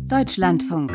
Deutschlandfunk.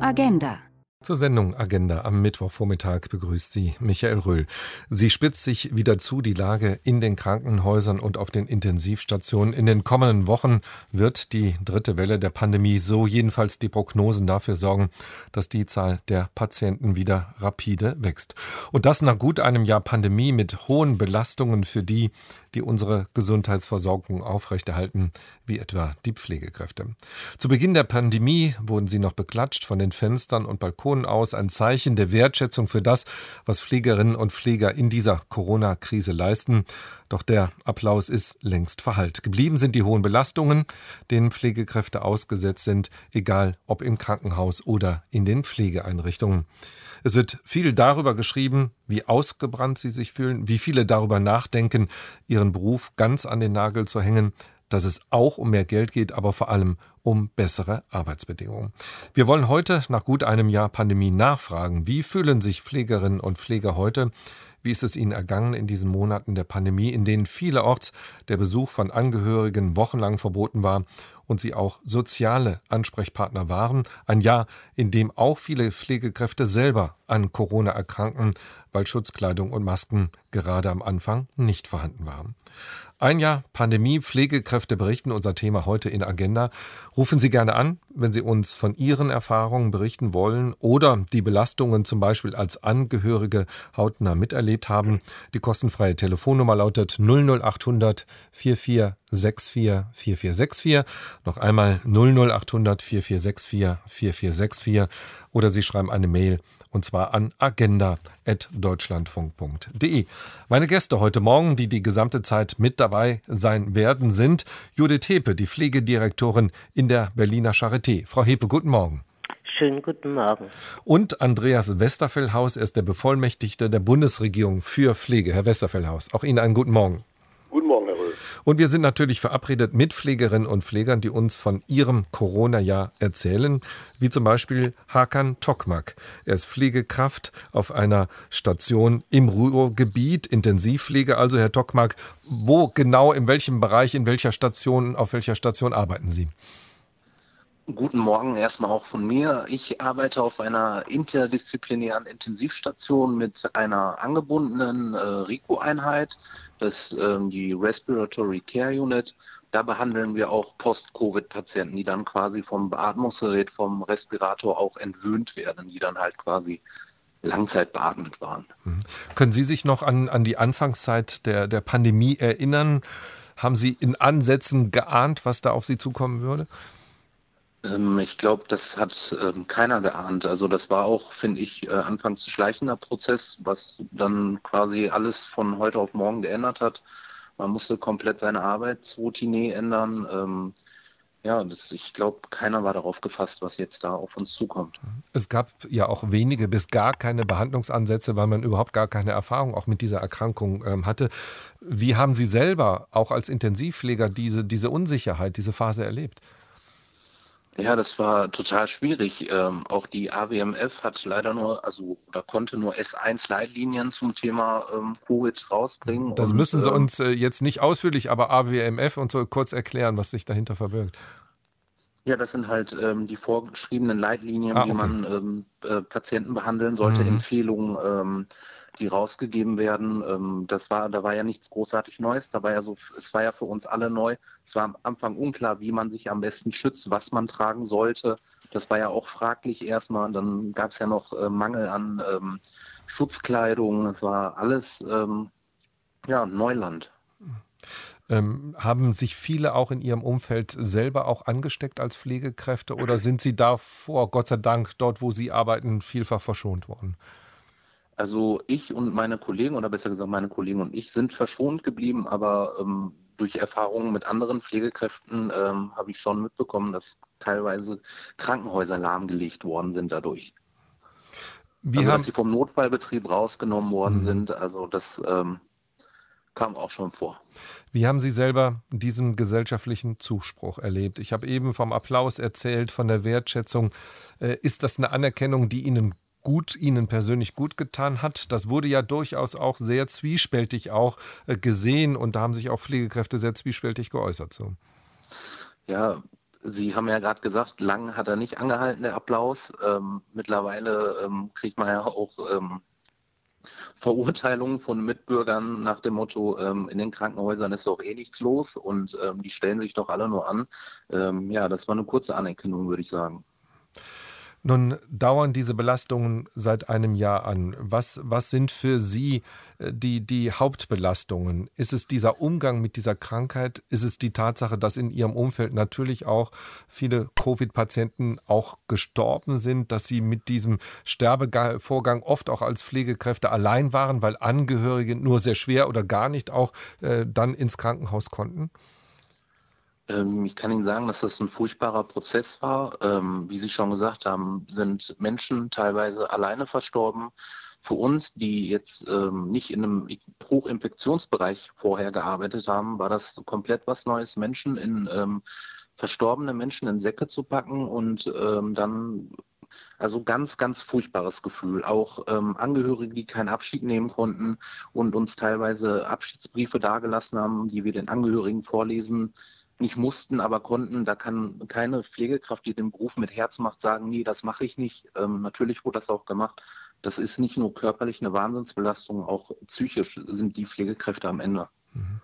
Agenda. Zur Sendung Agenda am Mittwochvormittag begrüßt Sie Michael Röhl. Sie spitzt sich wieder zu, die Lage in den Krankenhäusern und auf den Intensivstationen. In den kommenden Wochen wird die dritte Welle der Pandemie, so jedenfalls die Prognosen, dafür sorgen, dass die Zahl der Patienten wieder rapide wächst. Und das nach gut einem Jahr Pandemie mit hohen Belastungen für die, die unsere Gesundheitsversorgung aufrechterhalten, wie etwa die Pflegekräfte. Zu Beginn der Pandemie wurden sie noch beklatscht von den Fenstern und Balkonen aus, ein Zeichen der Wertschätzung für das, was Pflegerinnen und Pfleger in dieser Corona-Krise leisten. Doch der Applaus ist längst verhallt. Geblieben sind die hohen Belastungen, denen Pflegekräfte ausgesetzt sind, egal ob im Krankenhaus oder in den Pflegeeinrichtungen. Es wird viel darüber geschrieben, wie ausgebrannt sie sich fühlen, wie viele darüber nachdenken, ihren Beruf ganz an den Nagel zu hängen, dass es auch um mehr Geld geht, aber vor allem um bessere Arbeitsbedingungen. Wir wollen heute nach gut einem Jahr Pandemie nachfragen, wie fühlen sich Pflegerinnen und Pfleger heute? Wie ist es Ihnen ergangen in diesen Monaten der Pandemie, in denen vielerorts der Besuch von Angehörigen wochenlang verboten war und sie auch soziale Ansprechpartner waren? Ein Jahr, in dem auch viele Pflegekräfte selber an Corona erkranken, weil Schutzkleidung und Masken gerade am Anfang nicht vorhanden waren. Ein Jahr Pandemie, Pflegekräfte berichten unser Thema heute in Agenda. Rufen Sie gerne an, wenn Sie uns von Ihren Erfahrungen berichten wollen oder die Belastungen zum Beispiel als Angehörige hautnah miterlebt haben. Die kostenfreie Telefonnummer lautet 00800 4464 4464. Noch einmal 00800 4464 4464 oder Sie schreiben eine Mail und zwar an agenda.deutschlandfunk.de. Meine Gäste heute Morgen, die die gesamte Zeit mit dabei sein werden, sind Judith Hepe, die Pflegedirektorin in der Berliner Charité. Frau Hepe, guten Morgen. Schönen guten Morgen. Und Andreas Westerfellhaus, er ist der Bevollmächtigte der Bundesregierung für Pflege. Herr Westerfellhaus, auch Ihnen einen guten Morgen. Guten Morgen, Herr Röhl. Und wir sind natürlich verabredet mit Pflegerinnen und Pflegern, die uns von ihrem Corona-Jahr erzählen, wie zum Beispiel Hakan Tokmak. Er ist Pflegekraft auf einer Station im Ruhrgebiet, Intensivpflege. Also, Herr Tokmak, wo genau, in welchem Bereich, in welcher Station, auf welcher Station arbeiten Sie? Guten Morgen erstmal auch von mir. Ich arbeite auf einer interdisziplinären Intensivstation mit einer angebundenen äh, RICO-Einheit, das ist ähm, die Respiratory Care Unit. Da behandeln wir auch Post-Covid-Patienten, die dann quasi vom Beatmungsgerät, vom Respirator auch entwöhnt werden, die dann halt quasi Langzeit beatmet waren. Mhm. Können Sie sich noch an, an die Anfangszeit der, der Pandemie erinnern? Haben Sie in Ansätzen geahnt, was da auf Sie zukommen würde? Ähm, ich glaube, das hat ähm, keiner geahnt. Also das war auch, finde ich, äh, anfangs ein schleichender Prozess, was dann quasi alles von heute auf morgen geändert hat. Man musste komplett seine Arbeitsroutine ändern. Ähm, ja, das, ich glaube, keiner war darauf gefasst, was jetzt da auf uns zukommt. Es gab ja auch wenige bis gar keine Behandlungsansätze, weil man überhaupt gar keine Erfahrung auch mit dieser Erkrankung ähm, hatte. Wie haben Sie selber auch als Intensivpfleger diese, diese Unsicherheit, diese Phase erlebt? Ja, das war total schwierig. Ähm, auch die AWMF hat leider nur, also oder konnte nur S1-Leitlinien zum Thema ähm, Covid rausbringen. Das und, müssen Sie ähm, uns äh, jetzt nicht ausführlich, aber AWMF und so kurz erklären, was sich dahinter verbirgt. Ja, das sind halt ähm, die vorgeschriebenen Leitlinien, ah, okay. wie man ähm, äh, Patienten behandeln sollte, mhm. Empfehlungen ähm, die rausgegeben werden. Ähm, das war, da war ja nichts großartig Neues. Da war ja so, es war ja für uns alle neu. Es war am Anfang unklar, wie man sich am besten schützt, was man tragen sollte. Das war ja auch fraglich erstmal. Dann gab es ja noch äh, Mangel an ähm, Schutzkleidung. Das war alles ähm, ja Neuland. Ähm, haben sich viele auch in Ihrem Umfeld selber auch angesteckt als Pflegekräfte oder sind Sie davor, Gott sei Dank, dort, wo Sie arbeiten, vielfach verschont worden? Also ich und meine Kollegen, oder besser gesagt meine Kollegen und ich, sind verschont geblieben, aber ähm, durch Erfahrungen mit anderen Pflegekräften ähm, habe ich schon mitbekommen, dass teilweise Krankenhäuser lahmgelegt worden sind dadurch. Wie also, haben... dass sie vom Notfallbetrieb rausgenommen worden mhm. sind, also das ähm, kam auch schon vor. Wie haben Sie selber diesen gesellschaftlichen Zuspruch erlebt? Ich habe eben vom Applaus erzählt, von der Wertschätzung. Äh, ist das eine Anerkennung, die Ihnen gut Ihnen persönlich gut getan hat. Das wurde ja durchaus auch sehr zwiespältig auch äh, gesehen und da haben sich auch Pflegekräfte sehr zwiespältig geäußert. So. Ja, Sie haben ja gerade gesagt, lang hat er nicht angehalten, der Applaus. Ähm, mittlerweile ähm, kriegt man ja auch ähm, Verurteilungen von Mitbürgern nach dem Motto, ähm, in den Krankenhäusern ist doch eh nichts los und ähm, die stellen sich doch alle nur an. Ähm, ja, das war eine kurze Anerkennung, würde ich sagen. Nun dauern diese Belastungen seit einem Jahr an. Was, was sind für Sie äh, die, die Hauptbelastungen? Ist es dieser Umgang mit dieser Krankheit? Ist es die Tatsache, dass in Ihrem Umfeld natürlich auch viele Covid-Patienten auch gestorben sind, dass Sie mit diesem Sterbevorgang oft auch als Pflegekräfte allein waren, weil Angehörige nur sehr schwer oder gar nicht auch äh, dann ins Krankenhaus konnten? Ähm, ich kann Ihnen sagen, dass das ein furchtbarer Prozess war. Ähm, wie Sie schon gesagt haben, sind Menschen teilweise alleine verstorben. Für uns, die jetzt ähm, nicht in einem Hochinfektionsbereich vorher gearbeitet haben, war das komplett was Neues, Menschen in verstorbene Menschen in Säcke zu packen und dann also ganz, ganz furchtbares Gefühl. Auch ähm, Angehörige, die keinen Abschied nehmen konnten und uns teilweise Abschiedsbriefe dargelassen haben, die wir den Angehörigen vorlesen nicht mussten, aber konnten. Da kann keine Pflegekraft, die den Beruf mit Herz macht, sagen, nee, das mache ich nicht. Ähm, natürlich wurde das auch gemacht. Das ist nicht nur körperlich eine Wahnsinnsbelastung, auch psychisch sind die Pflegekräfte am Ende. Mhm.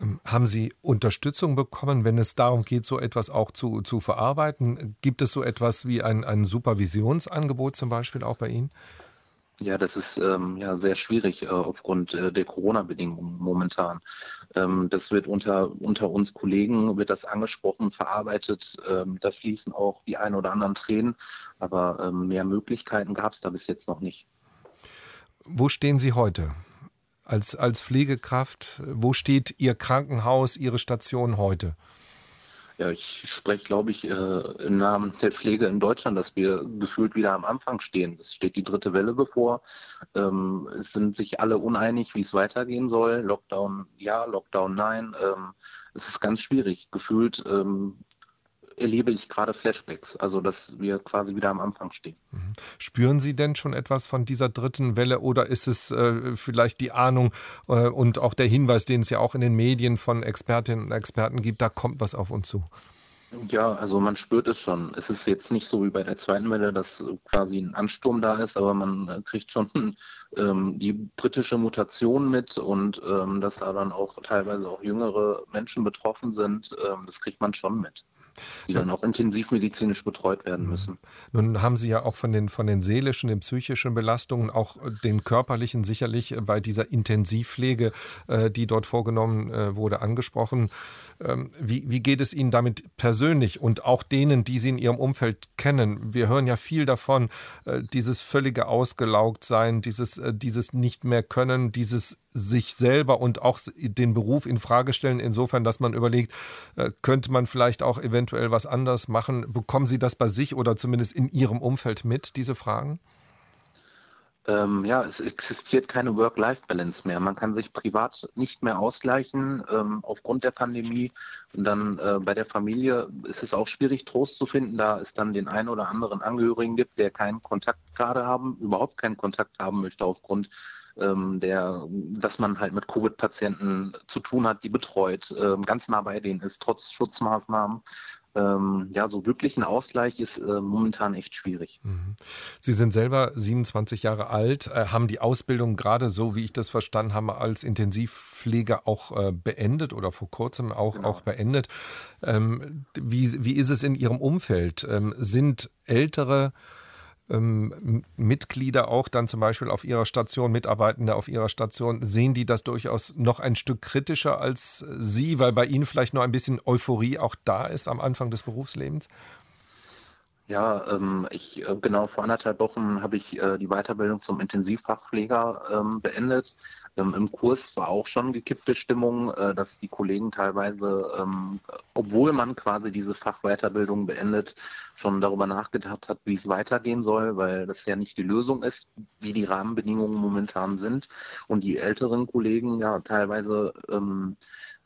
Ähm, haben Sie Unterstützung bekommen, wenn es darum geht, so etwas auch zu, zu verarbeiten? Gibt es so etwas wie ein, ein Supervisionsangebot zum Beispiel auch bei Ihnen? Ja, das ist ähm, ja sehr schwierig äh, aufgrund äh, der Corona-Bedingungen momentan. Ähm, das wird unter, unter uns Kollegen, wird das angesprochen, verarbeitet. Ähm, da fließen auch die ein oder anderen Tränen, aber ähm, mehr Möglichkeiten gab es da bis jetzt noch nicht. Wo stehen Sie heute? Als, als Pflegekraft, wo steht Ihr Krankenhaus, Ihre Station heute? Ja, ich spreche, glaube ich, äh, im Namen der Pflege in Deutschland, dass wir gefühlt wieder am Anfang stehen. Es steht die dritte Welle bevor. Ähm, es sind sich alle uneinig, wie es weitergehen soll. Lockdown ja, Lockdown nein. Ähm, es ist ganz schwierig. Gefühlt ähm, erlebe ich gerade Flashbacks, also dass wir quasi wieder am Anfang stehen. Mhm. Spüren Sie denn schon etwas von dieser dritten Welle oder ist es äh, vielleicht die Ahnung äh, und auch der Hinweis, den es ja auch in den Medien von Expertinnen und Experten gibt, da kommt was auf uns zu? Ja, also man spürt es schon. Es ist jetzt nicht so wie bei der zweiten Welle, dass quasi ein Ansturm da ist, aber man äh, kriegt schon ähm, die britische Mutation mit und ähm, dass da dann auch teilweise auch jüngere Menschen betroffen sind, ähm, das kriegt man schon mit die dann auch intensivmedizinisch betreut werden müssen. Nun haben Sie ja auch von den, von den seelischen, den psychischen Belastungen, auch den körperlichen sicherlich bei dieser Intensivpflege, äh, die dort vorgenommen äh, wurde, angesprochen. Ähm, wie, wie geht es Ihnen damit persönlich und auch denen, die Sie in Ihrem Umfeld kennen? Wir hören ja viel davon, äh, dieses völlige Ausgelaugtsein, dieses, dieses nicht mehr können, dieses sich selber und auch den Beruf in Frage stellen, insofern, dass man überlegt, könnte man vielleicht auch eventuell was anders machen? Bekommen Sie das bei sich oder zumindest in Ihrem Umfeld mit, diese Fragen? Ähm, ja, es existiert keine Work-Life-Balance mehr. Man kann sich privat nicht mehr ausgleichen ähm, aufgrund der Pandemie. Und dann äh, bei der Familie ist es auch schwierig, Trost zu finden, da es dann den einen oder anderen Angehörigen gibt, der keinen Kontakt gerade haben, überhaupt keinen Kontakt haben möchte aufgrund ähm, der, dass man halt mit Covid-Patienten zu tun hat, die betreut, ähm, ganz nah bei denen ist, trotz Schutzmaßnahmen ähm, ja, so wirklich ein Ausgleich ist äh, momentan echt schwierig. Mhm. Sie sind selber 27 Jahre alt, äh, haben die Ausbildung gerade so, wie ich das verstanden habe, als Intensivpfleger auch äh, beendet oder vor kurzem auch, genau. auch beendet. Ähm, wie, wie ist es in Ihrem Umfeld? Ähm, sind ältere ähm, Mitglieder auch dann zum Beispiel auf ihrer Station, Mitarbeitende auf ihrer Station, sehen die das durchaus noch ein Stück kritischer als Sie, weil bei Ihnen vielleicht noch ein bisschen Euphorie auch da ist am Anfang des Berufslebens? Ja, ähm, ich äh, genau vor anderthalb Wochen habe ich äh, die Weiterbildung zum Intensivfachpfleger ähm, beendet. Ähm, Im Kurs war auch schon gekippte Stimmung, äh, dass die Kollegen teilweise, ähm, obwohl man quasi diese Fachweiterbildung beendet, schon darüber nachgedacht hat, wie es weitergehen soll, weil das ja nicht die Lösung ist, wie die Rahmenbedingungen momentan sind. Und die älteren Kollegen ja teilweise ähm,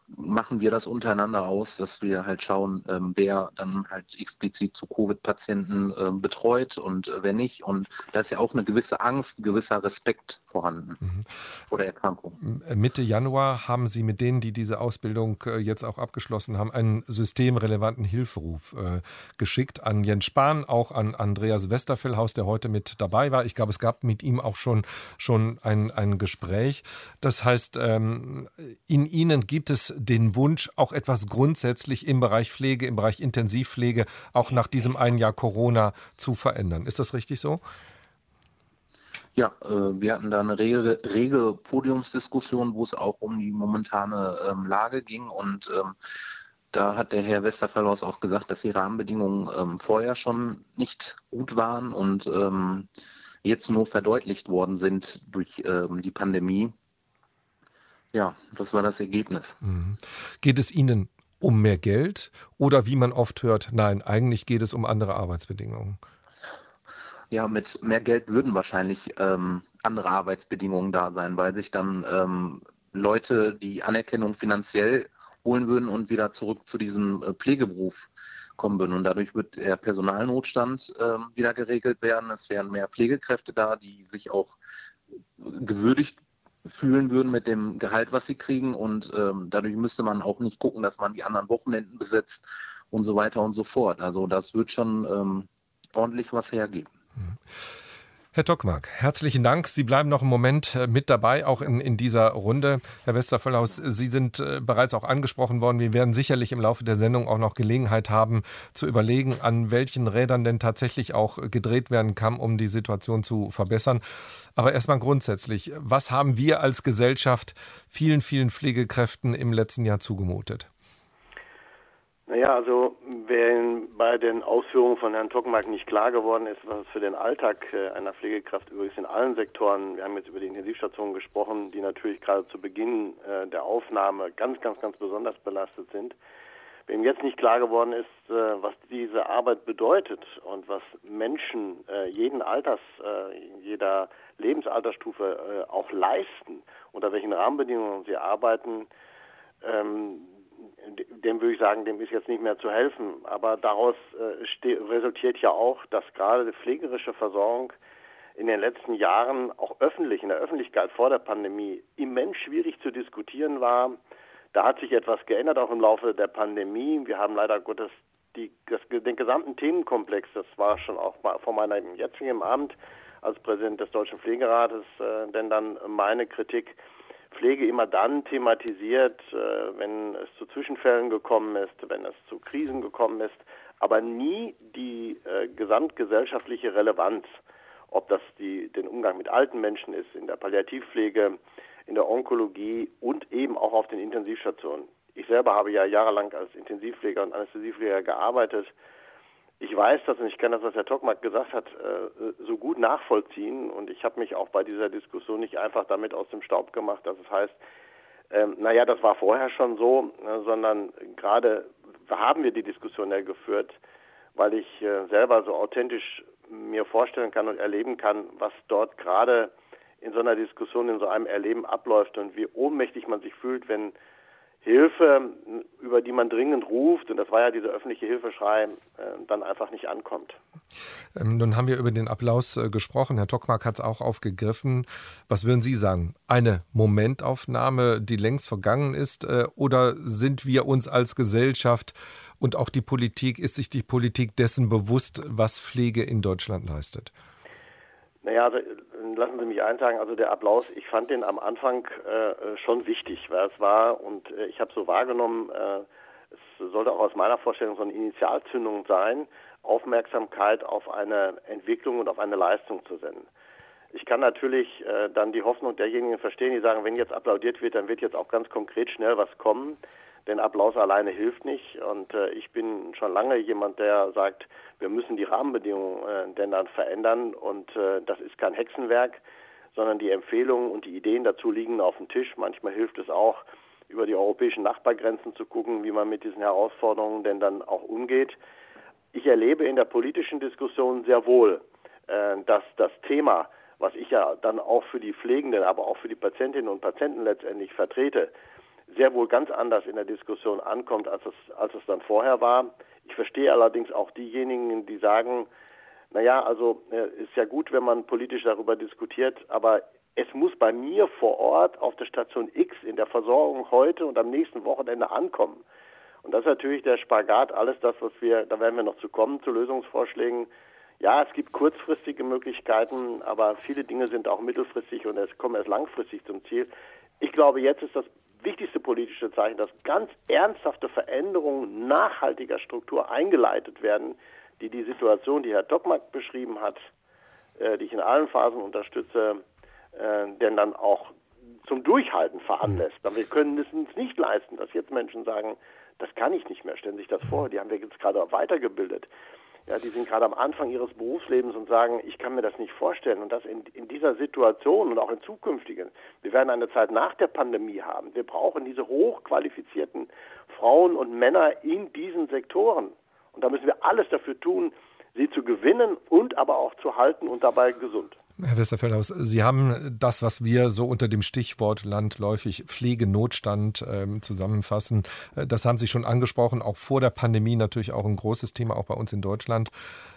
machen wir das untereinander aus, dass wir halt schauen, ähm, wer dann halt explizit zu Covid-Patienten äh, betreut und äh, wer nicht. Und da ist ja auch eine gewisse Angst, ein gewisser Respekt vorhanden mhm. vor der Erkrankung. Mitte Januar haben Sie mit denen, die diese Ausbildung äh, jetzt auch abgeschlossen haben, einen systemrelevanten Hilferuf äh, geschickt an Jens Spahn, auch an Andreas Westerfellhaus, der heute mit dabei war. Ich glaube, es gab mit ihm auch schon, schon ein, ein Gespräch. Das heißt, ähm, in Ihnen gibt es den Wunsch, auch etwas grundsätzlich im Bereich Pflege, im Bereich Intensivpflege, auch nach diesem einen Jahr Corona zu verändern. Ist das richtig so? Ja, äh, wir hatten da eine rege, rege Podiumsdiskussion, wo es auch um die momentane ähm, Lage ging und ähm, da hat der Herr Westerfellhaus auch gesagt, dass die Rahmenbedingungen ähm, vorher schon nicht gut waren und ähm, jetzt nur verdeutlicht worden sind durch ähm, die Pandemie. Ja, das war das Ergebnis. Mhm. Geht es Ihnen um mehr Geld oder wie man oft hört, nein, eigentlich geht es um andere Arbeitsbedingungen? Ja, mit mehr Geld würden wahrscheinlich ähm, andere Arbeitsbedingungen da sein, weil sich dann ähm, Leute die Anerkennung finanziell holen würden und wieder zurück zu diesem äh, Pflegeberuf kommen würden. Und dadurch wird der Personalnotstand äh, wieder geregelt werden. Es wären mehr Pflegekräfte da, die sich auch gewürdigt fühlen würden mit dem Gehalt, was sie kriegen. Und ähm, dadurch müsste man auch nicht gucken, dass man die anderen Wochenenden besetzt und so weiter und so fort. Also das wird schon ähm, ordentlich was hergeben. Mhm. Herr Dockmark, herzlichen Dank. Sie bleiben noch einen Moment äh, mit dabei, auch in, in dieser Runde. Herr Westervollhaus, Sie sind äh, bereits auch angesprochen worden. Wir werden sicherlich im Laufe der Sendung auch noch Gelegenheit haben, zu überlegen, an welchen Rädern denn tatsächlich auch gedreht werden kann, um die Situation zu verbessern. Aber erstmal grundsätzlich, was haben wir als Gesellschaft vielen, vielen Pflegekräften im letzten Jahr zugemutet? Naja, also wenn bei den Ausführungen von Herrn Tockenmark nicht klar geworden ist, was für den Alltag äh, einer Pflegekraft übrigens in allen Sektoren, wir haben jetzt über die Intensivstationen gesprochen, die natürlich gerade zu Beginn äh, der Aufnahme ganz, ganz, ganz besonders belastet sind. Wenn jetzt nicht klar geworden ist, äh, was diese Arbeit bedeutet und was Menschen jeden Alters, jeder Lebensalterstufe auch leisten, unter welchen Rahmenbedingungen sie arbeiten, ähm, dem würde ich sagen, dem ist jetzt nicht mehr zu helfen. Aber daraus äh, resultiert ja auch, dass gerade die pflegerische Versorgung in den letzten Jahren auch öffentlich, in der Öffentlichkeit vor der Pandemie, immens schwierig zu diskutieren war. Da hat sich etwas geändert, auch im Laufe der Pandemie. Wir haben leider Gottes die, das, den gesamten Themenkomplex, das war schon auch vor meinem jetzigen Amt als Präsident des Deutschen Pflegerates, äh, denn dann meine Kritik, Pflege immer dann thematisiert, äh, wenn es zu Zwischenfällen gekommen ist, wenn es zu Krisen gekommen ist, aber nie die äh, gesamtgesellschaftliche Relevanz, ob das die, den Umgang mit alten Menschen ist, in der Palliativpflege, in der Onkologie und eben auch auf den Intensivstationen. Ich selber habe ja jahrelang als Intensivpfleger und Anästhesiepfleger gearbeitet ich weiß das und ich kann das, was Herr Tockmark gesagt hat, äh, so gut nachvollziehen. Und ich habe mich auch bei dieser Diskussion nicht einfach damit aus dem Staub gemacht, dass es heißt, ähm, naja, das war vorher schon so, ne, sondern gerade haben wir die Diskussion ja geführt, weil ich äh, selber so authentisch mir vorstellen kann und erleben kann, was dort gerade in so einer Diskussion, in so einem Erleben abläuft und wie ohnmächtig man sich fühlt, wenn Hilfe, über die man dringend ruft, und das war ja dieser öffentliche Hilfeschrei, äh, dann einfach nicht ankommt. Ähm, nun haben wir über den Applaus äh, gesprochen. Herr Tockmark hat es auch aufgegriffen. Was würden Sie sagen? Eine Momentaufnahme, die längst vergangen ist? Äh, oder sind wir uns als Gesellschaft und auch die Politik, ist sich die Politik dessen bewusst, was Pflege in Deutschland leistet? Naja, also, lassen Sie mich einsagen, also der Applaus, ich fand den am Anfang äh, schon wichtig, weil es war, und äh, ich habe so wahrgenommen, äh, es sollte auch aus meiner Vorstellung so eine Initialzündung sein, Aufmerksamkeit auf eine Entwicklung und auf eine Leistung zu senden. Ich kann natürlich äh, dann die Hoffnung derjenigen verstehen, die sagen, wenn jetzt applaudiert wird, dann wird jetzt auch ganz konkret schnell was kommen denn Applaus alleine hilft nicht. Und äh, ich bin schon lange jemand, der sagt, wir müssen die Rahmenbedingungen äh, denn dann verändern. Und äh, das ist kein Hexenwerk, sondern die Empfehlungen und die Ideen dazu liegen auf dem Tisch. Manchmal hilft es auch, über die europäischen Nachbargrenzen zu gucken, wie man mit diesen Herausforderungen denn dann auch umgeht. Ich erlebe in der politischen Diskussion sehr wohl, äh, dass das Thema, was ich ja dann auch für die Pflegenden, aber auch für die Patientinnen und Patienten letztendlich vertrete, sehr wohl ganz anders in der Diskussion ankommt, als es, als es dann vorher war. Ich verstehe allerdings auch diejenigen, die sagen, naja, also äh, ist ja gut, wenn man politisch darüber diskutiert, aber es muss bei mir vor Ort auf der Station X in der Versorgung heute und am nächsten Wochenende ankommen. Und das ist natürlich der Spagat, alles das, was wir, da werden wir noch zu kommen, zu Lösungsvorschlägen. Ja, es gibt kurzfristige Möglichkeiten, aber viele Dinge sind auch mittelfristig und es kommen erst langfristig zum Ziel. Ich glaube, jetzt ist das wichtigste politische Zeichen, dass ganz ernsthafte Veränderungen nachhaltiger Struktur eingeleitet werden, die die Situation, die Herr Tockmark beschrieben hat, äh, die ich in allen Phasen unterstütze, äh, denn dann auch zum Durchhalten veranlässt. Aber wir können es uns nicht leisten, dass jetzt Menschen sagen, das kann ich nicht mehr, stellen Sie sich das vor, die haben wir jetzt gerade weitergebildet. Ja, die sind gerade am Anfang ihres Berufslebens und sagen, ich kann mir das nicht vorstellen. Und das in, in dieser Situation und auch in zukünftigen. Wir werden eine Zeit nach der Pandemie haben. Wir brauchen diese hochqualifizierten Frauen und Männer in diesen Sektoren. Und da müssen wir alles dafür tun, sie zu gewinnen und aber auch zu halten und dabei gesund. Herr Westerfeldhaus, Sie haben das, was wir so unter dem Stichwort landläufig Pflegenotstand äh, zusammenfassen, das haben Sie schon angesprochen, auch vor der Pandemie natürlich auch ein großes Thema, auch bei uns in Deutschland.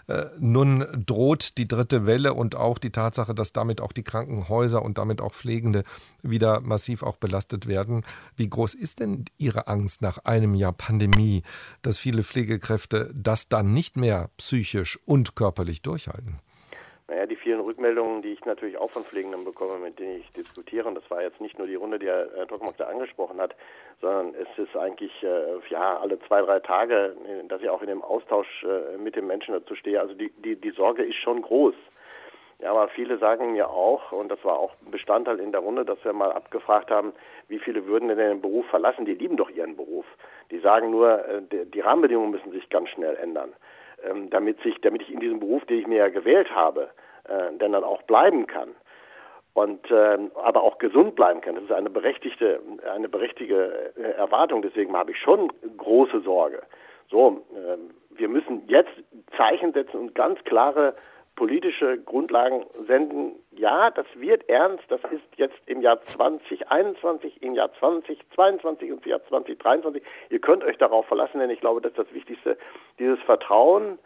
Äh, nun droht die dritte Welle und auch die Tatsache, dass damit auch die Krankenhäuser und damit auch Pflegende wieder massiv auch belastet werden. Wie groß ist denn Ihre Angst nach einem Jahr Pandemie, dass viele Pflegekräfte das dann nicht mehr psychisch und körperlich durchhalten? Naja, die vielen Rückmeldungen, die ich natürlich auch von Pflegenden bekomme, mit denen ich diskutiere, und das war jetzt nicht nur die Runde, die Herr Trockmark da angesprochen hat, sondern es ist eigentlich äh, ja alle zwei, drei Tage, dass ich auch in dem Austausch äh, mit den Menschen dazu stehe. Also die, die, die Sorge ist schon groß. Ja, aber viele sagen mir auch, und das war auch Bestandteil in der Runde, dass wir mal abgefragt haben, wie viele würden denn den Beruf verlassen? Die lieben doch ihren Beruf. Die sagen nur, äh, die Rahmenbedingungen müssen sich ganz schnell ändern ähm, damit, sich, damit ich in diesem Beruf, den ich mir ja gewählt habe, äh, dann auch bleiben kann und äh, aber auch gesund bleiben kann. Das ist eine berechtigte, eine berechtigte äh, Erwartung. Deswegen habe ich schon große Sorge. So, äh, wir müssen jetzt Zeichen setzen und ganz klare politische Grundlagen senden. Ja, das wird ernst. Das ist jetzt im Jahr 2021, im Jahr 2022 und im Jahr 2023. Ihr könnt euch darauf verlassen, denn ich glaube, das ist das Wichtigste, dieses Vertrauen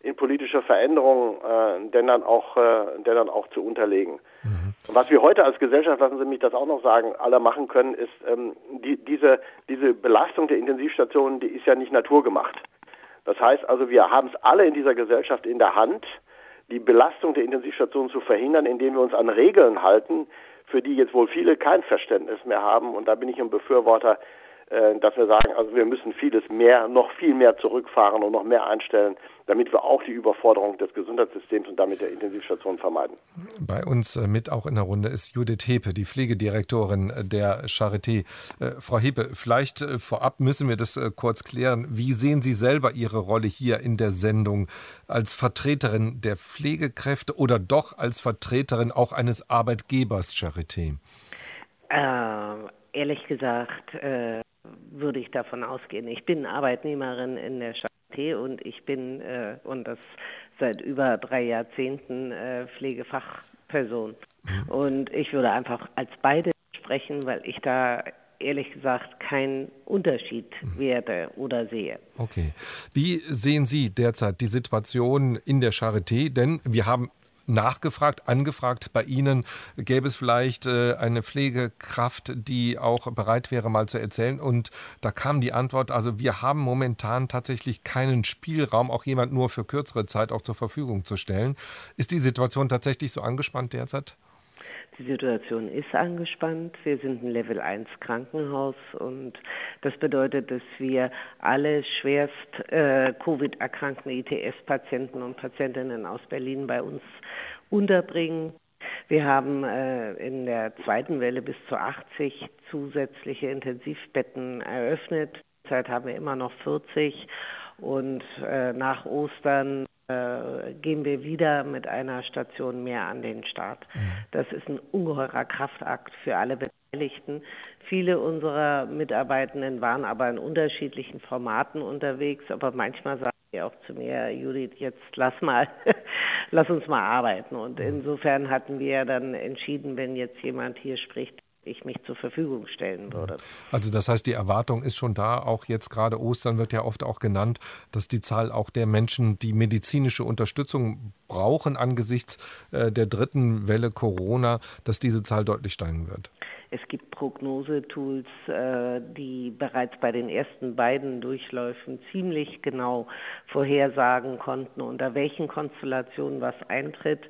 in politische Veränderungen äh, denn dann auch äh, denn dann auch zu unterlegen. Mhm. Was wir heute als Gesellschaft, lassen Sie mich das auch noch sagen, alle machen können, ist ähm, die, diese diese Belastung der Intensivstationen, die ist ja nicht naturgemacht. Das heißt also, wir haben es alle in dieser Gesellschaft in der Hand, die Belastung der Intensivstationen zu verhindern, indem wir uns an Regeln halten, für die jetzt wohl viele kein Verständnis mehr haben. Und da bin ich ein Befürworter, dass wir sagen, also wir müssen vieles mehr, noch viel mehr zurückfahren und noch mehr einstellen, damit wir auch die Überforderung des Gesundheitssystems und damit der Intensivstation vermeiden. Bei uns äh, mit auch in der Runde ist Judith Hepe, die Pflegedirektorin äh, der Charité. Frau Hepe, vielleicht vorab müssen wir das kurz klären. Wie sehen Sie selber Ihre Rolle hier in der Sendung als Vertreterin der Pflegekräfte oder doch als Vertreterin auch eines Arbeitgebers Charité? Äh, ehrlich gesagt, äh, würde ich davon ausgehen. Ich bin Arbeitnehmerin in der Charité und ich bin, äh, und das seit über drei Jahrzehnten, äh, Pflegefachperson. Und ich würde einfach als beide sprechen, weil ich da ehrlich gesagt keinen Unterschied mhm. werde oder sehe. Okay. Wie sehen Sie derzeit die Situation in der Charité? Denn wir haben nachgefragt, angefragt bei Ihnen, gäbe es vielleicht äh, eine Pflegekraft, die auch bereit wäre, mal zu erzählen. Und da kam die Antwort, also wir haben momentan tatsächlich keinen Spielraum, auch jemand nur für kürzere Zeit auch zur Verfügung zu stellen. Ist die Situation tatsächlich so angespannt derzeit? Die Situation ist angespannt. Wir sind ein Level 1 Krankenhaus und das bedeutet, dass wir alle schwerst äh, Covid-erkrankten ITS-Patienten und Patientinnen aus Berlin bei uns unterbringen. Wir haben äh, in der zweiten Welle bis zu 80 zusätzliche Intensivbetten eröffnet. Derzeit haben wir immer noch 40 und äh, nach Ostern gehen wir wieder mit einer Station mehr an den Start. Mhm. Das ist ein ungeheurer Kraftakt für alle Beteiligten. Viele unserer Mitarbeitenden waren aber in unterschiedlichen Formaten unterwegs, aber manchmal sagen sie auch zu mir, Judith, jetzt lass mal, lass uns mal arbeiten. Und mhm. insofern hatten wir dann entschieden, wenn jetzt jemand hier spricht, ich mich zur Verfügung stellen würde. Also das heißt, die Erwartung ist schon da. Auch jetzt gerade Ostern wird ja oft auch genannt, dass die Zahl auch der Menschen, die medizinische Unterstützung brauchen angesichts äh, der dritten Welle Corona, dass diese Zahl deutlich steigen wird. Es gibt Prognosetools, äh, die bereits bei den ersten beiden Durchläufen ziemlich genau vorhersagen konnten, unter welchen Konstellationen was eintritt.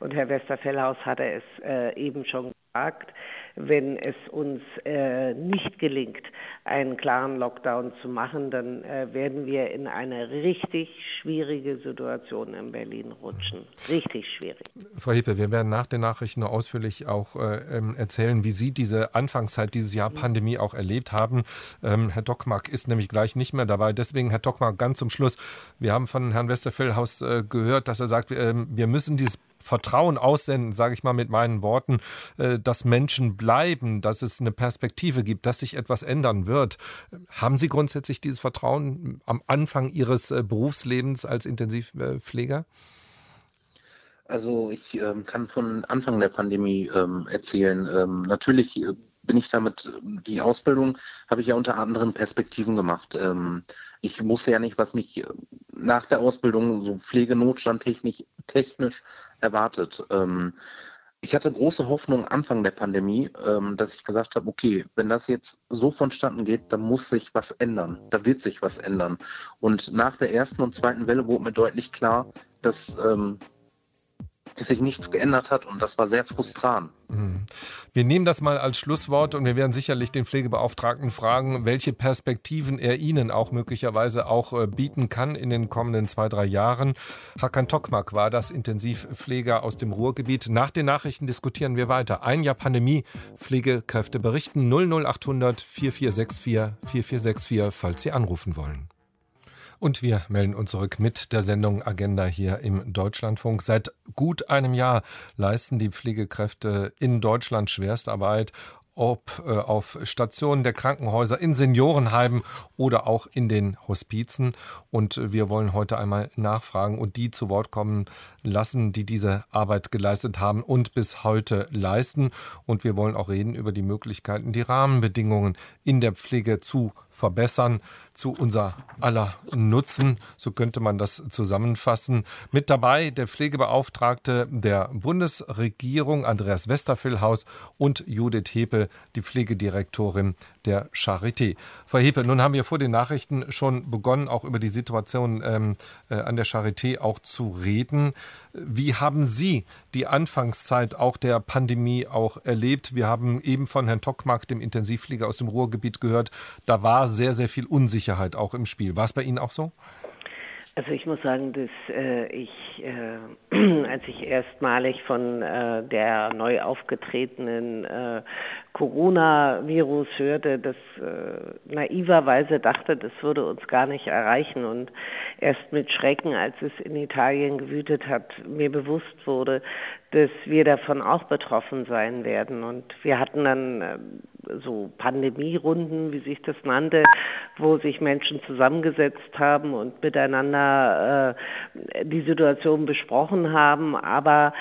Und Herr Westerfellhaus hatte es äh, eben schon gesagt wenn es uns äh, nicht gelingt, einen klaren Lockdown zu machen, dann äh, werden wir in eine richtig schwierige Situation in Berlin rutschen. Richtig schwierig. Frau Hepe, wir werden nach den Nachrichten noch ausführlich auch äh, ähm, erzählen, wie Sie diese Anfangszeit dieses Jahr Pandemie auch erlebt haben. Ähm, Herr Dockmark ist nämlich gleich nicht mehr dabei. Deswegen, Herr Dockmark, ganz zum Schluss. Wir haben von Herrn Westerfellhaus äh, gehört, dass er sagt, wir, ähm, wir müssen dieses Vertrauen aussenden, sage ich mal mit meinen Worten, äh, dass Menschen bleiben, dass es eine Perspektive gibt, dass sich etwas ändern wird. Haben Sie grundsätzlich dieses Vertrauen am Anfang Ihres äh, Berufslebens als Intensivpfleger? Also ich ähm, kann von Anfang der Pandemie ähm, erzählen. Ähm, natürlich äh, bin ich damit, die Ausbildung habe ich ja unter anderen Perspektiven gemacht. Ich wusste ja nicht, was mich nach der Ausbildung so pflegenotstandtechnisch technisch erwartet. Ähm, ich hatte große Hoffnung Anfang der Pandemie, ähm, dass ich gesagt habe, okay, wenn das jetzt so vonstatten geht, dann muss sich was ändern. Da wird sich was ändern. Und nach der ersten und zweiten Welle wurde mir deutlich klar, dass ähm, dass sich nichts geändert hat und das war sehr frustrant. Mhm. Wir nehmen das mal als Schlusswort und wir werden sicherlich den Pflegebeauftragten fragen, welche Perspektiven er Ihnen auch möglicherweise auch äh, bieten kann in den kommenden zwei, drei Jahren. Hakan Tokmak war das Intensivpfleger aus dem Ruhrgebiet. Nach den Nachrichten diskutieren wir weiter. Ein Jahr Pandemie, Pflegekräfte berichten 00800 4464 4464, falls Sie anrufen wollen. Und wir melden uns zurück mit der Sendung Agenda hier im Deutschlandfunk. Seit gut einem Jahr leisten die Pflegekräfte in Deutschland Schwerstarbeit ob äh, auf Stationen der Krankenhäuser, in Seniorenheimen oder auch in den Hospizen. Und wir wollen heute einmal nachfragen und die zu Wort kommen lassen, die diese Arbeit geleistet haben und bis heute leisten. Und wir wollen auch reden über die Möglichkeiten, die Rahmenbedingungen in der Pflege zu verbessern, zu unser aller Nutzen. So könnte man das zusammenfassen. Mit dabei der Pflegebeauftragte der Bundesregierung, Andreas Westerfillhaus und Judith Hepe, die Pflegedirektorin der Charité. Frau Hepe, nun haben wir vor den Nachrichten schon begonnen, auch über die Situation ähm, äh, an der Charité auch zu reden. Wie haben Sie die Anfangszeit auch der Pandemie auch erlebt? Wir haben eben von Herrn Tockmark, dem Intensivflieger aus dem Ruhrgebiet, gehört, da war sehr, sehr viel Unsicherheit auch im Spiel. War es bei Ihnen auch so? Also ich muss sagen, dass äh, ich, äh, als ich erstmalig von äh, der neu aufgetretenen äh, Coronavirus hörte, dass äh, naiverweise dachte, das würde uns gar nicht erreichen und erst mit Schrecken, als es in Italien gewütet hat, mir bewusst wurde, dass wir davon auch betroffen sein werden. Und wir hatten dann äh, so Pandemierunden, wie sich das nannte, wo sich Menschen zusammengesetzt haben und miteinander äh, die Situation besprochen haben. Aber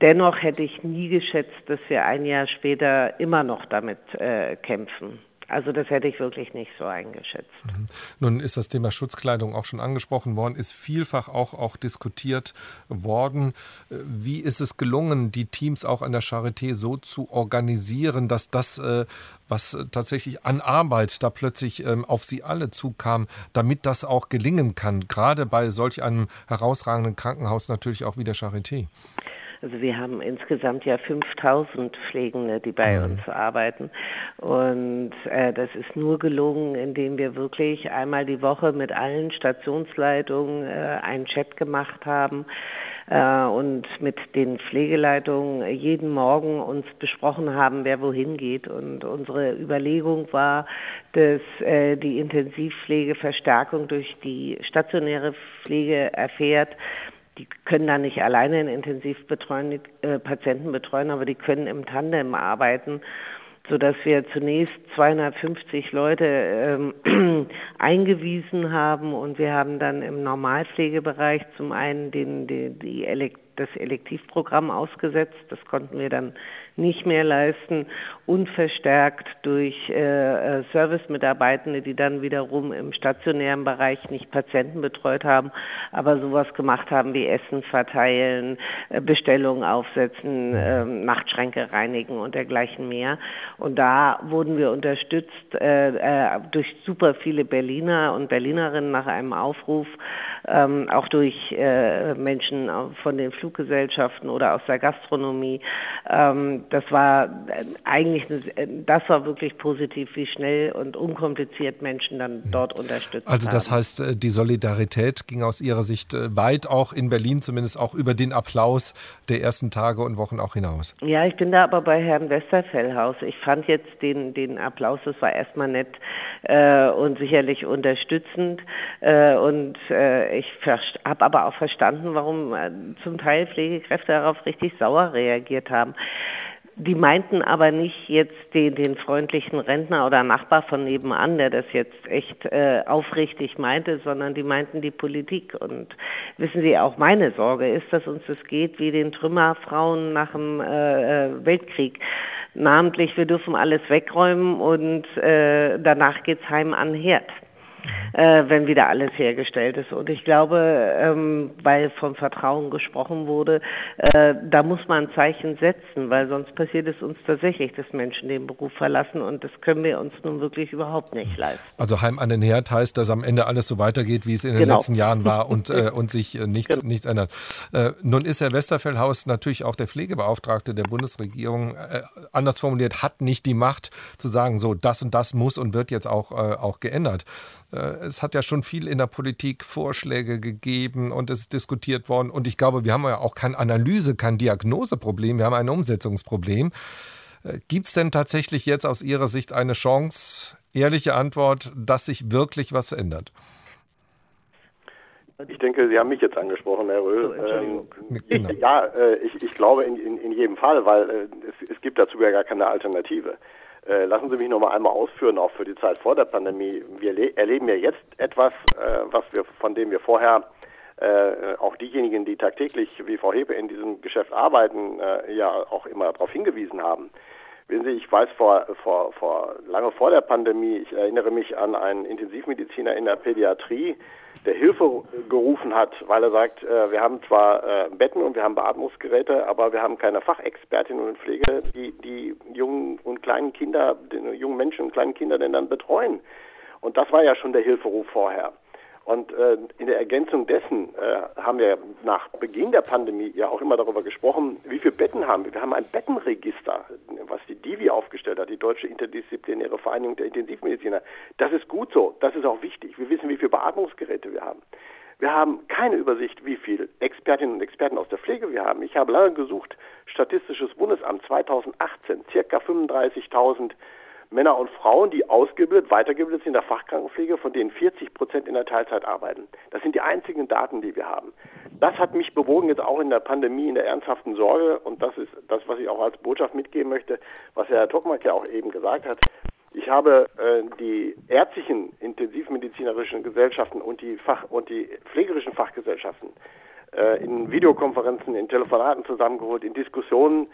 dennoch hätte ich nie geschätzt, dass wir ein Jahr später immer noch damit äh, kämpfen. Also das hätte ich wirklich nicht so eingeschätzt. Mhm. Nun ist das Thema Schutzkleidung auch schon angesprochen worden, ist vielfach auch, auch diskutiert worden. Wie ist es gelungen, die Teams auch an der Charité so zu organisieren, dass das, äh, was tatsächlich an Arbeit da plötzlich ähm, auf sie alle zukam, damit das auch gelingen kann, gerade bei solch einem herausragenden Krankenhaus natürlich auch wie der Charité? Also wir haben insgesamt ja 5000 Pflegende, die bei mhm. uns arbeiten. Und äh, das ist nur gelungen, indem wir wirklich einmal die Woche mit allen Stationsleitungen äh, einen Chat gemacht haben äh, und mit den Pflegeleitungen jeden Morgen uns besprochen haben, wer wohin geht. Und unsere Überlegung war, dass äh, die Intensivpflege Verstärkung durch die stationäre Pflege erfährt die können da nicht alleine einen intensiv betreuen, äh, Patienten betreuen, aber die können im Tandem arbeiten. sodass wir zunächst 250 Leute ähm, eingewiesen haben und wir haben dann im Normalpflegebereich zum einen den, die, die Elekt das Elektivprogramm ausgesetzt. Das konnten wir dann nicht mehr leisten und verstärkt durch äh, äh, Servicemitarbeitende, die dann wiederum im stationären Bereich nicht Patienten betreut haben, aber sowas gemacht haben wie Essen verteilen, äh, Bestellungen aufsetzen, äh, Nachtschränke reinigen und dergleichen mehr. Und da wurden wir unterstützt äh, äh, durch super viele Berliner und Berlinerinnen nach einem Aufruf, ähm, auch durch Menschen von den Fluggesellschaften oder aus der Gastronomie. Ähm, das war äh, eigentlich, eine, das war wirklich positiv, wie schnell und unkompliziert Menschen dann mhm. dort unterstützt Also das haben. heißt, äh, die Solidarität ging aus Ihrer Sicht äh, weit auch in Berlin, zumindest auch über den Applaus der ersten Tage und Wochen auch hinaus. Ja, ich bin da aber bei Herrn Westerfellhaus. Ich fand jetzt den, den Applaus, das war erstmal nett äh, und sicherlich unterstützend. Äh, und äh, ich habe aber auch verstanden, warum zum Teil Pflegekräfte darauf richtig sauer reagiert haben. Die meinten aber nicht jetzt den, den freundlichen Rentner oder Nachbar von nebenan, der das jetzt echt äh, aufrichtig meinte, sondern die meinten die Politik. Und wissen Sie, auch meine Sorge ist, dass uns das geht wie den Trümmerfrauen nach dem äh, äh Weltkrieg. Namentlich, wir dürfen alles wegräumen und äh, danach geht's heim an Herd äh, wenn wieder alles hergestellt ist. Und ich glaube, ähm, weil von Vertrauen gesprochen wurde, äh, da muss man ein Zeichen setzen, weil sonst passiert es uns tatsächlich, dass Menschen den Beruf verlassen und das können wir uns nun wirklich überhaupt nicht leisten. Also Heim an den Herd heißt, dass am Ende alles so weitergeht, wie es in den genau. letzten Jahren war und, äh, und sich äh, nichts, genau. nichts ändert. Äh, nun ist Herr Westerfellhaus natürlich auch der Pflegebeauftragte der Bundesregierung. Äh, anders formuliert, hat nicht die Macht zu sagen, so das und das muss und wird jetzt auch, auch geändert. Es hat ja schon viel in der Politik Vorschläge gegeben und es ist diskutiert worden. Und ich glaube, wir haben ja auch kein Analyse, kein Diagnoseproblem, wir haben ein Umsetzungsproblem. Äh, Gibt es denn tatsächlich jetzt aus Ihrer Sicht eine Chance, ehrliche Antwort, dass sich wirklich was ändert? Ich denke, Sie haben mich jetzt angesprochen, Herr Röhl. Ähm, genau. Ja, äh, ich, ich, glaube in, in, in, jedem Fall, weil äh, es, es, gibt dazu ja gar keine Alternative. Äh, lassen Sie mich noch mal einmal ausführen, auch für die Zeit vor der Pandemie. Wir erleben ja jetzt etwas, äh, was wir, von dem wir vorher äh, auch diejenigen, die tagtäglich wie Frau Hebe in diesem Geschäft arbeiten, äh, ja auch immer darauf hingewiesen haben. Wissen Sie, ich weiß vor, vor, vor lange vor der Pandemie, ich erinnere mich an einen Intensivmediziner in der Pädiatrie, der Hilfe gerufen hat, weil er sagt, äh, wir haben zwar äh, Betten und wir haben Beatmungsgeräte, aber wir haben keine Fachexpertinnen und Pflege, die die jungen und kleinen Kinder, die jungen Menschen und kleinen Kinder denn dann betreuen. Und das war ja schon der Hilferuf vorher. Und äh, in der Ergänzung dessen äh, haben wir nach Beginn der Pandemie ja auch immer darüber gesprochen, wie viele Betten haben wir. Wir haben ein Bettenregister, was die DIVI aufgestellt hat, die Deutsche Interdisziplinäre Vereinigung der Intensivmediziner. Das ist gut so, das ist auch wichtig. Wir wissen, wie viele Beatmungsgeräte wir haben. Wir haben keine Übersicht, wie viele Expertinnen und Experten aus der Pflege wir haben. Ich habe lange gesucht, Statistisches Bundesamt 2018, circa 35.000 Männer und Frauen, die ausgebildet, weitergebildet sind in der Fachkrankenpflege, von denen 40 Prozent in der Teilzeit arbeiten. Das sind die einzigen Daten, die wir haben. Das hat mich bewogen, jetzt auch in der Pandemie, in der ernsthaften Sorge, und das ist das, was ich auch als Botschaft mitgeben möchte, was Herr Tockmark ja auch eben gesagt hat. Ich habe äh, die ärztlichen intensivmedizinerischen Gesellschaften und die Fach- und die pflegerischen Fachgesellschaften äh, in Videokonferenzen, in Telefonaten zusammengeholt, in Diskussionen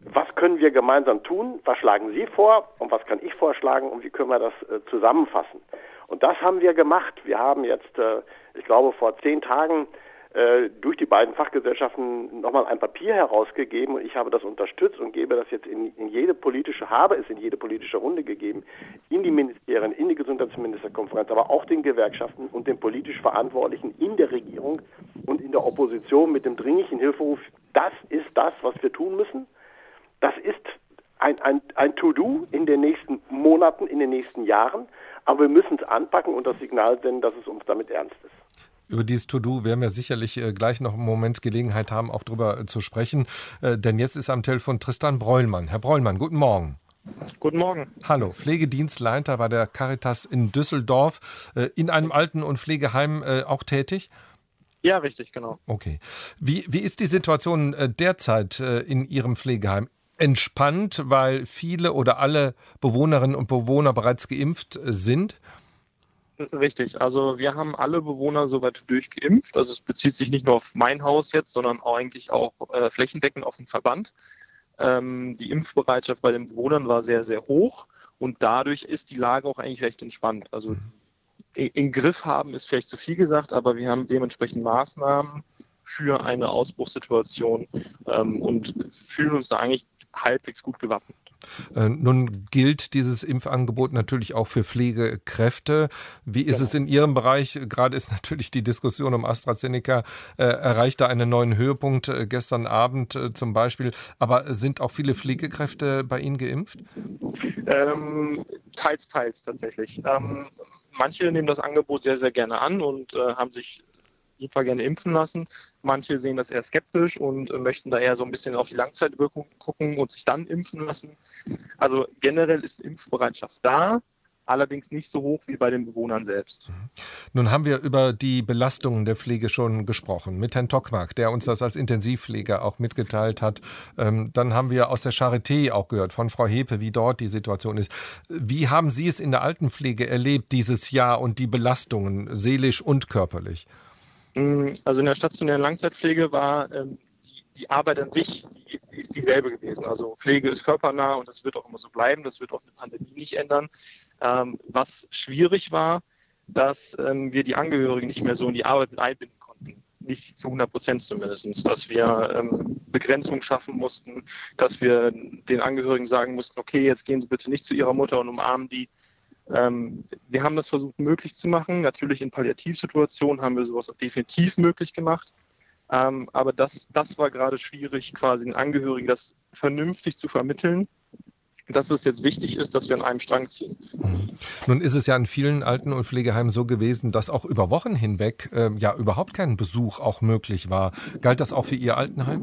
was können wir gemeinsam tun? Was schlagen Sie vor und was kann ich vorschlagen und wie können wir das äh, zusammenfassen? Und das haben wir gemacht. Wir haben jetzt, äh, ich glaube, vor zehn Tagen äh, durch die beiden Fachgesellschaften nochmal ein Papier herausgegeben und ich habe das unterstützt und gebe das jetzt in, in, jede politische, habe es in jede politische Runde gegeben, in die Ministerien, in die Gesundheitsministerkonferenz, aber auch den Gewerkschaften und den politisch Verantwortlichen in der Regierung und in der Opposition mit dem dringlichen Hilferuf, das ist das, was wir tun müssen. Das ist ein, ein, ein To-Do in den nächsten Monaten, in den nächsten Jahren, aber wir müssen es anpacken und das Signal senden, dass es uns damit ernst ist. Über dieses To-Do werden wir sicherlich äh, gleich noch einen Moment Gelegenheit haben, auch darüber äh, zu sprechen. Äh, denn jetzt ist am Telefon Tristan Breulmann. Herr Breulmann, guten Morgen. Guten Morgen. Hallo, Pflegedienstleiter bei der Caritas in Düsseldorf, in einem Alten- und Pflegeheim auch tätig? Ja, richtig, genau. Okay. Wie, wie ist die Situation derzeit in Ihrem Pflegeheim? Entspannt, weil viele oder alle Bewohnerinnen und Bewohner bereits geimpft sind? Richtig, also wir haben alle Bewohner soweit durchgeimpft. Also es bezieht sich nicht nur auf mein Haus jetzt, sondern eigentlich auch äh, flächendeckend auf den Verband. Ähm, die Impfbereitschaft bei den Bewohnern war sehr, sehr hoch und dadurch ist die Lage auch eigentlich recht entspannt. Also in Griff haben ist vielleicht zu viel gesagt, aber wir haben dementsprechend Maßnahmen für eine Ausbruchssituation ähm, und fühlen uns da eigentlich halbwegs gut gewappnet. Äh, nun gilt dieses Impfangebot natürlich auch für Pflegekräfte. Wie ist genau. es in Ihrem Bereich? Gerade ist natürlich die Diskussion um AstraZeneca äh, erreicht da einen neuen Höhepunkt äh, gestern Abend äh, zum Beispiel. Aber sind auch viele Pflegekräfte bei Ihnen geimpft? Ähm, teils, teils tatsächlich. Ähm, manche nehmen das Angebot sehr, sehr gerne an und äh, haben sich super gerne impfen lassen. Manche sehen das eher skeptisch und äh, möchten da eher so ein bisschen auf die Langzeitwirkung gucken und sich dann impfen lassen. Also generell ist Impfbereitschaft da allerdings nicht so hoch wie bei den Bewohnern selbst. Mhm. Nun haben wir über die Belastungen der Pflege schon gesprochen mit Herrn Tockmark, der uns das als Intensivpfleger auch mitgeteilt hat. Ähm, dann haben wir aus der Charité auch gehört von Frau Hepe, wie dort die Situation ist. Wie haben Sie es in der Altenpflege erlebt dieses Jahr und die Belastungen seelisch und körperlich? Mm, also in der stationären Langzeitpflege war ähm, die, die, Arbeit an sich die, ist dieselbe gewesen. Also Pflege ist körpernah und das wird auch immer so bleiben. Das wird auch eine Pandemie nicht ändern. Ähm, was schwierig war, dass ähm, wir die Angehörigen nicht mehr so in die Arbeit mit einbinden konnten. Nicht zu 100 Prozent zumindest. Dass wir ähm, Begrenzung schaffen mussten, dass wir den Angehörigen sagen mussten, okay, jetzt gehen Sie bitte nicht zu Ihrer Mutter und umarmen die, ähm, wir haben das versucht möglich zu machen. Natürlich in Palliativsituationen haben wir sowas auch definitiv möglich gemacht. Ähm, aber das, das war gerade schwierig, quasi den Angehörigen das vernünftig zu vermitteln dass es jetzt wichtig ist, dass wir an einem Strang ziehen. Mhm. Nun ist es ja in vielen Alten- und Pflegeheimen so gewesen, dass auch über Wochen hinweg äh, ja überhaupt kein Besuch auch möglich war. Galt das auch für Ihr Altenheim?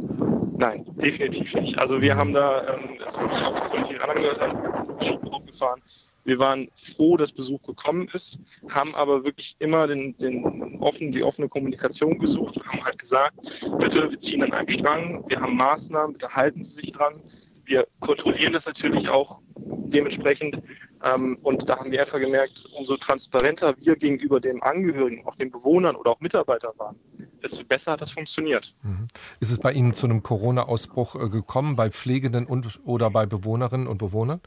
Nein, definitiv nicht. Also wir haben da, ähm, das habe ich auch von vielen anderen gehört, haben, gefahren. Wir waren froh, dass Besuch gekommen ist, haben aber wirklich immer den, den offen, die offene Kommunikation gesucht und haben halt gesagt, bitte, wir ziehen an einem Strang, wir haben Maßnahmen, bitte halten Sie sich dran. Wir kontrollieren das natürlich auch dementsprechend. Ähm, und da haben wir einfach gemerkt, umso transparenter wir gegenüber dem Angehörigen, auch den Bewohnern oder auch Mitarbeitern waren, desto besser hat das funktioniert. Mhm. Ist es bei Ihnen zu einem Corona-Ausbruch äh, gekommen, bei Pflegenden und oder bei Bewohnerinnen und Bewohnern?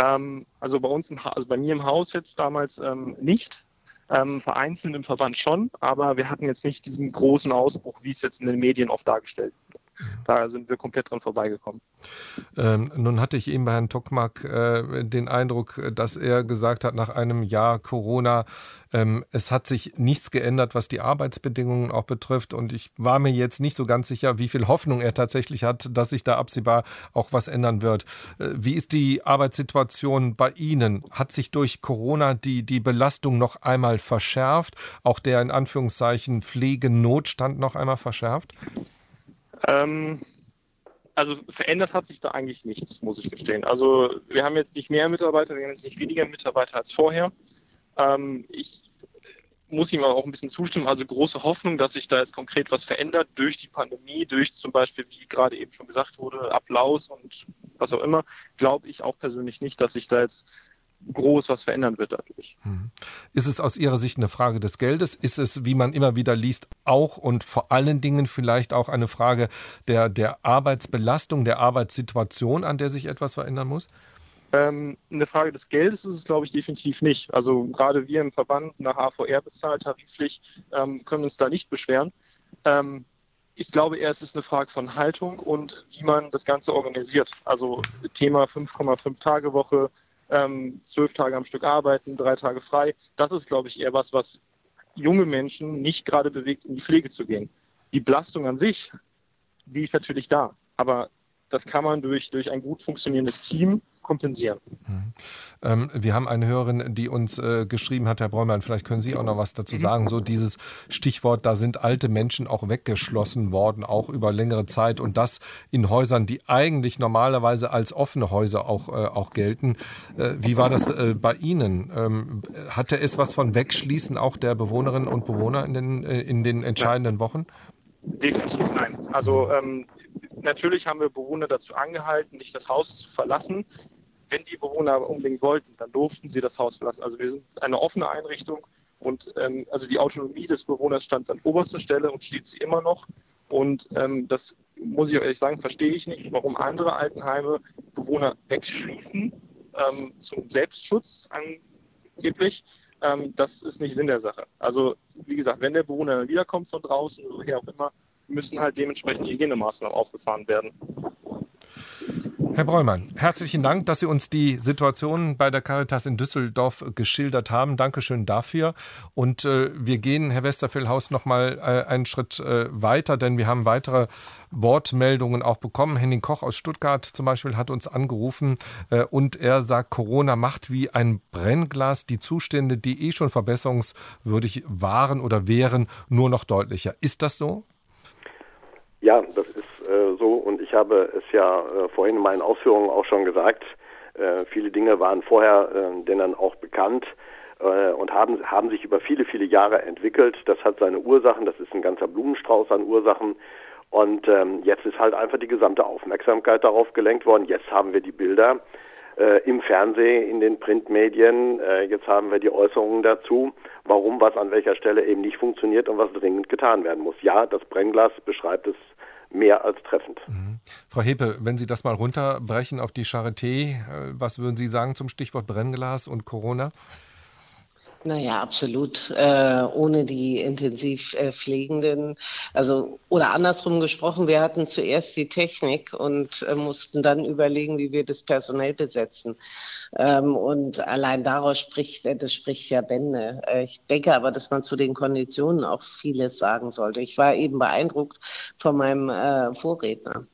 Ähm, also bei uns, im also bei mir im Haus jetzt damals ähm, nicht. Ähm, vereinzelt im Verband schon, aber wir hatten jetzt nicht diesen großen Ausbruch, wie es jetzt in den Medien oft dargestellt wird. Da sind wir komplett dran vorbeigekommen. Ähm, nun hatte ich eben bei Herrn Tockmark äh, den Eindruck, dass er gesagt hat, nach einem Jahr Corona, ähm, es hat sich nichts geändert, was die Arbeitsbedingungen auch betrifft. Und ich war mir jetzt nicht so ganz sicher, wie viel Hoffnung er tatsächlich hat, dass sich da absehbar auch was ändern wird. Äh, wie ist die Arbeitssituation bei Ihnen? Hat sich durch Corona die, die Belastung noch einmal verschärft? Auch der in Anführungszeichen Pflegenotstand noch einmal verschärft? Ähm, also verändert hat sich da eigentlich nichts, muss ich gestehen. Also wir haben jetzt nicht mehr Mitarbeiter, wir haben jetzt nicht weniger Mitarbeiter als vorher. Ähm, ich muss ihm aber auch ein bisschen zustimmen. Also große Hoffnung, dass sich da jetzt konkret was verändert durch die Pandemie, durch zum Beispiel, wie gerade eben schon gesagt wurde, Applaus und was auch immer, glaube ich auch persönlich nicht, dass sich da jetzt groß was verändern wird dadurch. Hm. Ist es aus Ihrer Sicht eine Frage des Geldes? Ist es, wie man immer wieder liest, auch und vor allen Dingen vielleicht auch eine Frage der, der Arbeitsbelastung, der Arbeitssituation, an der sich etwas verändern muss? Ähm, eine Frage des Geldes ist es, glaube ich, definitiv nicht. Also gerade wir im Verband nach AVR bezahlt, tariflich, ähm, können uns da nicht beschweren. Ähm, ich glaube eher, es ist eine Frage von Haltung und wie man das Ganze organisiert. Also Thema 5,5 Tage Woche, ähm, zwölf Tage am Stück arbeiten, drei Tage frei. Das ist, glaube ich, eher was, was junge Menschen nicht gerade bewegt, in die Pflege zu gehen. Die Belastung an sich, die ist natürlich da. Aber das kann man durch, durch ein gut funktionierendes Team kompensieren. Mhm. Ähm, wir haben eine Hörerin, die uns äh, geschrieben hat, Herr Bräumann, vielleicht können Sie auch noch was dazu mhm. sagen. So dieses Stichwort, da sind alte Menschen auch weggeschlossen worden, auch über längere Zeit und das in Häusern, die eigentlich normalerweise als offene Häuser auch, äh, auch gelten. Äh, wie war das äh, bei Ihnen? Ähm, hatte es was von Wegschließen auch der Bewohnerinnen und Bewohner in den, äh, in den entscheidenden Wochen? Definitiv nein. Also ähm, natürlich haben wir Bewohner dazu angehalten, nicht das Haus zu verlassen. Wenn die Bewohner aber unbedingt wollten, dann durften sie das Haus verlassen. Also wir sind eine offene Einrichtung und ähm, also die Autonomie des Bewohners stand an oberster Stelle und steht sie immer noch. Und ähm, das muss ich ehrlich sagen, verstehe ich nicht, warum andere Altenheime Bewohner wegschließen ähm, zum Selbstschutz angeblich. Ähm, das ist nicht Sinn der Sache. Also wie gesagt, wenn der Bewohner wiederkommt von draußen, woher auch immer, müssen halt dementsprechend Hygienemaßnahmen aufgefahren werden. Herr Brollmann, herzlichen Dank, dass Sie uns die Situation bei der Caritas in Düsseldorf geschildert haben. Dankeschön dafür. Und äh, wir gehen, Herr Westerfellhaus, noch mal äh, einen Schritt äh, weiter, denn wir haben weitere Wortmeldungen auch bekommen. Henning Koch aus Stuttgart zum Beispiel hat uns angerufen äh, und er sagt, Corona macht wie ein Brennglas die Zustände, die eh schon verbesserungswürdig waren oder wären, nur noch deutlicher. Ist das so? Ja, das ist äh, so und ich habe es ja äh, vorhin in meinen Ausführungen auch schon gesagt. Äh, viele Dinge waren vorher äh, denn dann auch bekannt äh, und haben, haben sich über viele, viele Jahre entwickelt. Das hat seine Ursachen, das ist ein ganzer Blumenstrauß an Ursachen. Und ähm, jetzt ist halt einfach die gesamte Aufmerksamkeit darauf gelenkt worden. Jetzt haben wir die Bilder äh, im Fernsehen, in den Printmedien. Äh, jetzt haben wir die Äußerungen dazu, warum was an welcher Stelle eben nicht funktioniert und was dringend getan werden muss. Ja, das Brennglas beschreibt es mehr als treffend. Mhm. Frau Hepe, wenn Sie das mal runterbrechen auf die Charité, äh, was würden Sie sagen zum Stichwort Brennglas und Corona? Naja, absolut. Äh, ohne die Intensivpflegenden, also oder andersrum gesprochen, wir hatten zuerst die Technik und äh, mussten dann überlegen, wie wir das personell besetzen. Ähm, und allein daraus spricht, äh, das spricht ja Bände. Äh, ich denke aber, dass man zu den Konditionen auch vieles sagen sollte. Ich war eben beeindruckt von meinem äh, Vorredner.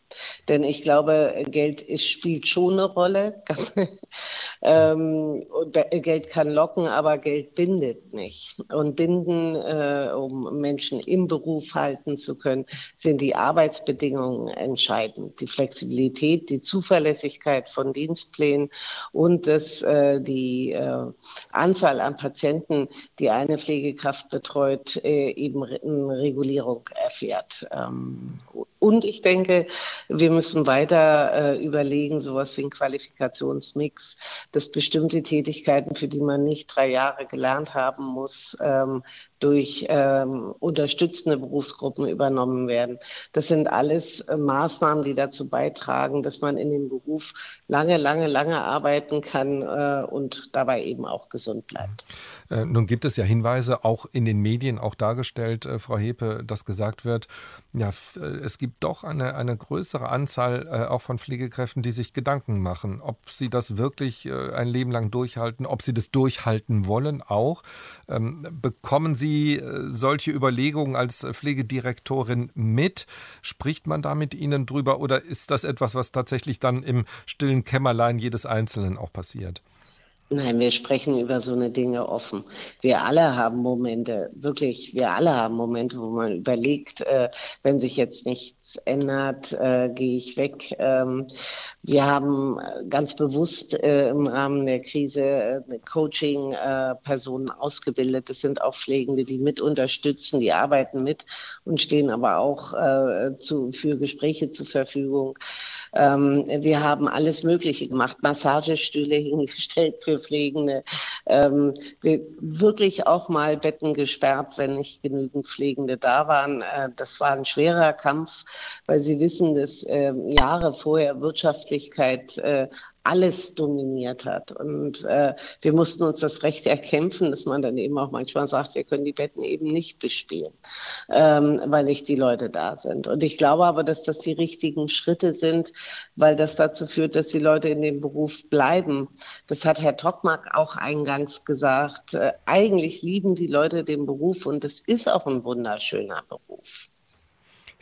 Denn ich glaube, Geld ist, spielt schon eine Rolle. ähm, Geld kann locken, aber Geld bindet nicht. Und binden, äh, um Menschen im Beruf halten zu können, sind die Arbeitsbedingungen entscheidend. Die Flexibilität, die Zuverlässigkeit von Dienstplänen und das, äh, die äh, Anzahl an Patienten, die eine Pflegekraft betreut, äh, eben eine Regulierung erfährt. Ähm, und ich denke, wir müssen weiter äh, überlegen, sowas wie ein Qualifikationsmix, dass bestimmte Tätigkeiten, für die man nicht drei Jahre gelernt haben muss, ähm, durch ähm, unterstützende Berufsgruppen übernommen werden. Das sind alles äh, Maßnahmen, die dazu beitragen, dass man in dem Beruf lange, lange, lange arbeiten kann äh, und dabei eben auch gesund bleibt. Äh, nun gibt es ja Hinweise, auch in den Medien, auch dargestellt, äh, Frau Hepe, dass gesagt wird, ja, äh, es gibt doch eine, eine größere Anzahl äh, auch von Pflegekräften, die sich Gedanken machen, ob sie das wirklich ein Leben lang durchhalten, ob sie das durchhalten wollen auch. Ähm, bekommen Sie äh, solche Überlegungen als Pflegedirektorin mit? Spricht man da mit Ihnen drüber oder ist das etwas, was tatsächlich dann im stillen Kämmerlein jedes Einzelnen auch passiert? Nein, wir sprechen über so eine Dinge offen. Wir alle haben Momente, wirklich, wir alle haben Momente, wo man überlegt, äh, wenn sich jetzt nichts ändert, äh, gehe ich weg. Ähm, wir haben ganz bewusst äh, im Rahmen der Krise äh, Coaching-Personen ausgebildet. Das sind auch Pflegende, die mit unterstützen, die arbeiten mit und stehen aber auch äh, zu, für Gespräche zur Verfügung. Ähm, wir haben alles Mögliche gemacht, Massagestühle hingestellt für Pflegende, ähm, wirklich auch mal Betten gesperrt, wenn nicht genügend Pflegende da waren. Äh, das war ein schwerer Kampf, weil Sie wissen, dass äh, Jahre vorher Wirtschaftlichkeit äh, alles dominiert hat. Und äh, wir mussten uns das Recht erkämpfen, dass man dann eben auch manchmal sagt, wir können die Betten eben nicht bespielen, ähm, weil nicht die Leute da sind. Und ich glaube aber, dass das die richtigen Schritte sind, weil das dazu führt, dass die Leute in dem Beruf bleiben. Das hat Herr Tockmark auch eingangs gesagt. Äh, eigentlich lieben die Leute den Beruf und es ist auch ein wunderschöner Beruf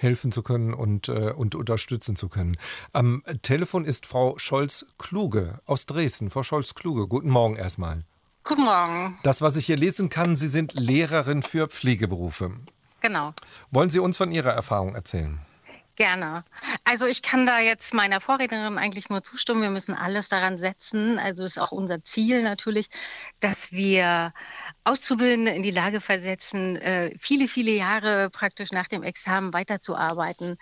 helfen zu können und, äh, und unterstützen zu können. Am Telefon ist Frau Scholz-Kluge aus Dresden. Frau Scholz-Kluge, guten Morgen erstmal. Guten Morgen. Das, was ich hier lesen kann, Sie sind Lehrerin für Pflegeberufe. Genau. Wollen Sie uns von Ihrer Erfahrung erzählen? Gerne. Also ich kann da jetzt meiner Vorrednerin eigentlich nur zustimmen. Wir müssen alles daran setzen. Also ist auch unser Ziel natürlich, dass wir Auszubildende in die Lage versetzen, äh, viele, viele Jahre praktisch nach dem Examen weiterzuarbeiten.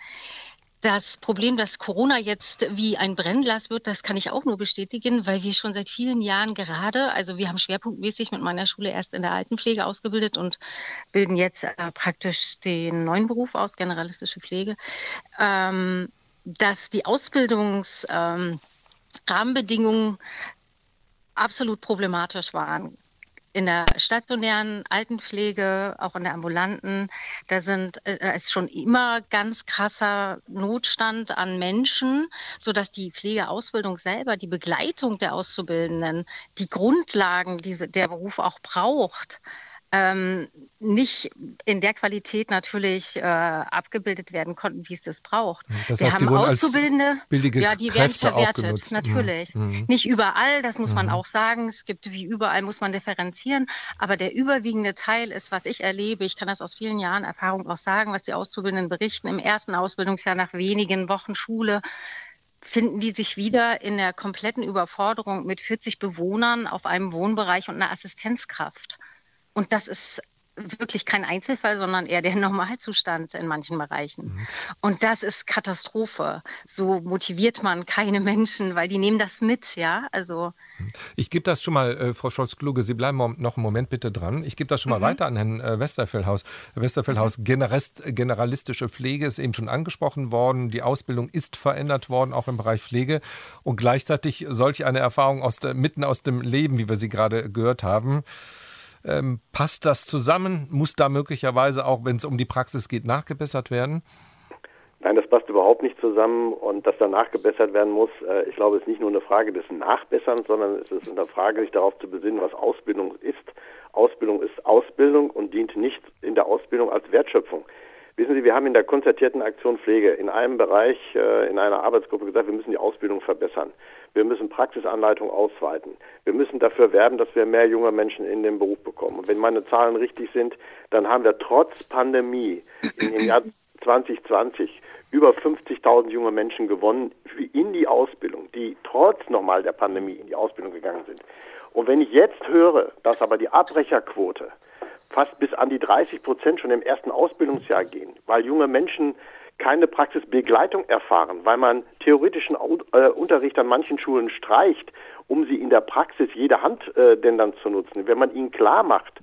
Das Problem, dass Corona jetzt wie ein Brennglas wird, das kann ich auch nur bestätigen, weil wir schon seit vielen Jahren gerade, also wir haben schwerpunktmäßig mit meiner Schule erst in der Altenpflege ausgebildet und bilden jetzt äh, praktisch den neuen Beruf aus, generalistische Pflege, ähm, dass die Ausbildungsrahmenbedingungen ähm, absolut problematisch waren in der stationären Altenpflege, auch in der ambulanten, da sind äh, ist schon immer ganz krasser Notstand an Menschen, so dass die Pflegeausbildung selber, die Begleitung der Auszubildenden, die Grundlagen, die der Beruf auch braucht, ähm, nicht in der Qualität natürlich äh, abgebildet werden konnten, wie es das braucht. Das heißt, Wir haben Auszubildende, ja, die Kräfte werden verwertet, natürlich. Mhm. mhm. Nicht überall, das muss mhm. man auch sagen. Es gibt wie überall muss man differenzieren, aber der überwiegende Teil ist, was ich erlebe. Ich kann das aus vielen Jahren Erfahrung auch sagen, was die Auszubildenden berichten im ersten Ausbildungsjahr nach wenigen Wochen Schule finden die sich wieder in der kompletten Überforderung mit 40 Bewohnern auf einem Wohnbereich und einer Assistenzkraft. Und das ist wirklich kein Einzelfall, sondern eher der Normalzustand in manchen Bereichen. Mhm. Und das ist Katastrophe. So motiviert man keine Menschen, weil die nehmen das mit, ja. Also ich gebe das schon mal, äh, Frau Scholz-Kluge, Sie bleiben noch einen Moment bitte dran. Ich gebe das schon mal mhm. weiter an Herrn äh, Westerfellhaus. Herr Westerfellhaus, mhm. Generalist, generalistische Pflege ist eben schon angesprochen worden. Die Ausbildung ist verändert worden, auch im Bereich Pflege. Und gleichzeitig solch eine Erfahrung aus der, mitten aus dem Leben, wie wir sie gerade gehört haben, ähm, passt das zusammen? Muss da möglicherweise auch, wenn es um die Praxis geht, nachgebessert werden? Nein, das passt überhaupt nicht zusammen und dass da nachgebessert werden muss, äh, ich glaube, es ist nicht nur eine Frage des Nachbesserns, sondern es ist eine Frage, sich darauf zu besinnen, was Ausbildung ist. Ausbildung ist Ausbildung und dient nicht in der Ausbildung als Wertschöpfung. Wissen Sie, wir haben in der konzertierten Aktion Pflege in einem Bereich, äh, in einer Arbeitsgruppe gesagt, wir müssen die Ausbildung verbessern. Wir müssen Praxisanleitung ausweiten. Wir müssen dafür werben, dass wir mehr junge Menschen in den Beruf bekommen. Und wenn meine Zahlen richtig sind, dann haben wir trotz Pandemie im Jahr 2020 über 50.000 junge Menschen gewonnen in die Ausbildung, die trotz nochmal der Pandemie in die Ausbildung gegangen sind. Und wenn ich jetzt höre, dass aber die Abbrecherquote fast bis an die 30 Prozent schon im ersten Ausbildungsjahr gehen, weil junge Menschen keine Praxisbegleitung erfahren, weil man theoretischen äh, Unterricht an manchen Schulen streicht, um sie in der Praxis jede Hand äh, denn dann zu nutzen. Wenn man ihnen klar macht,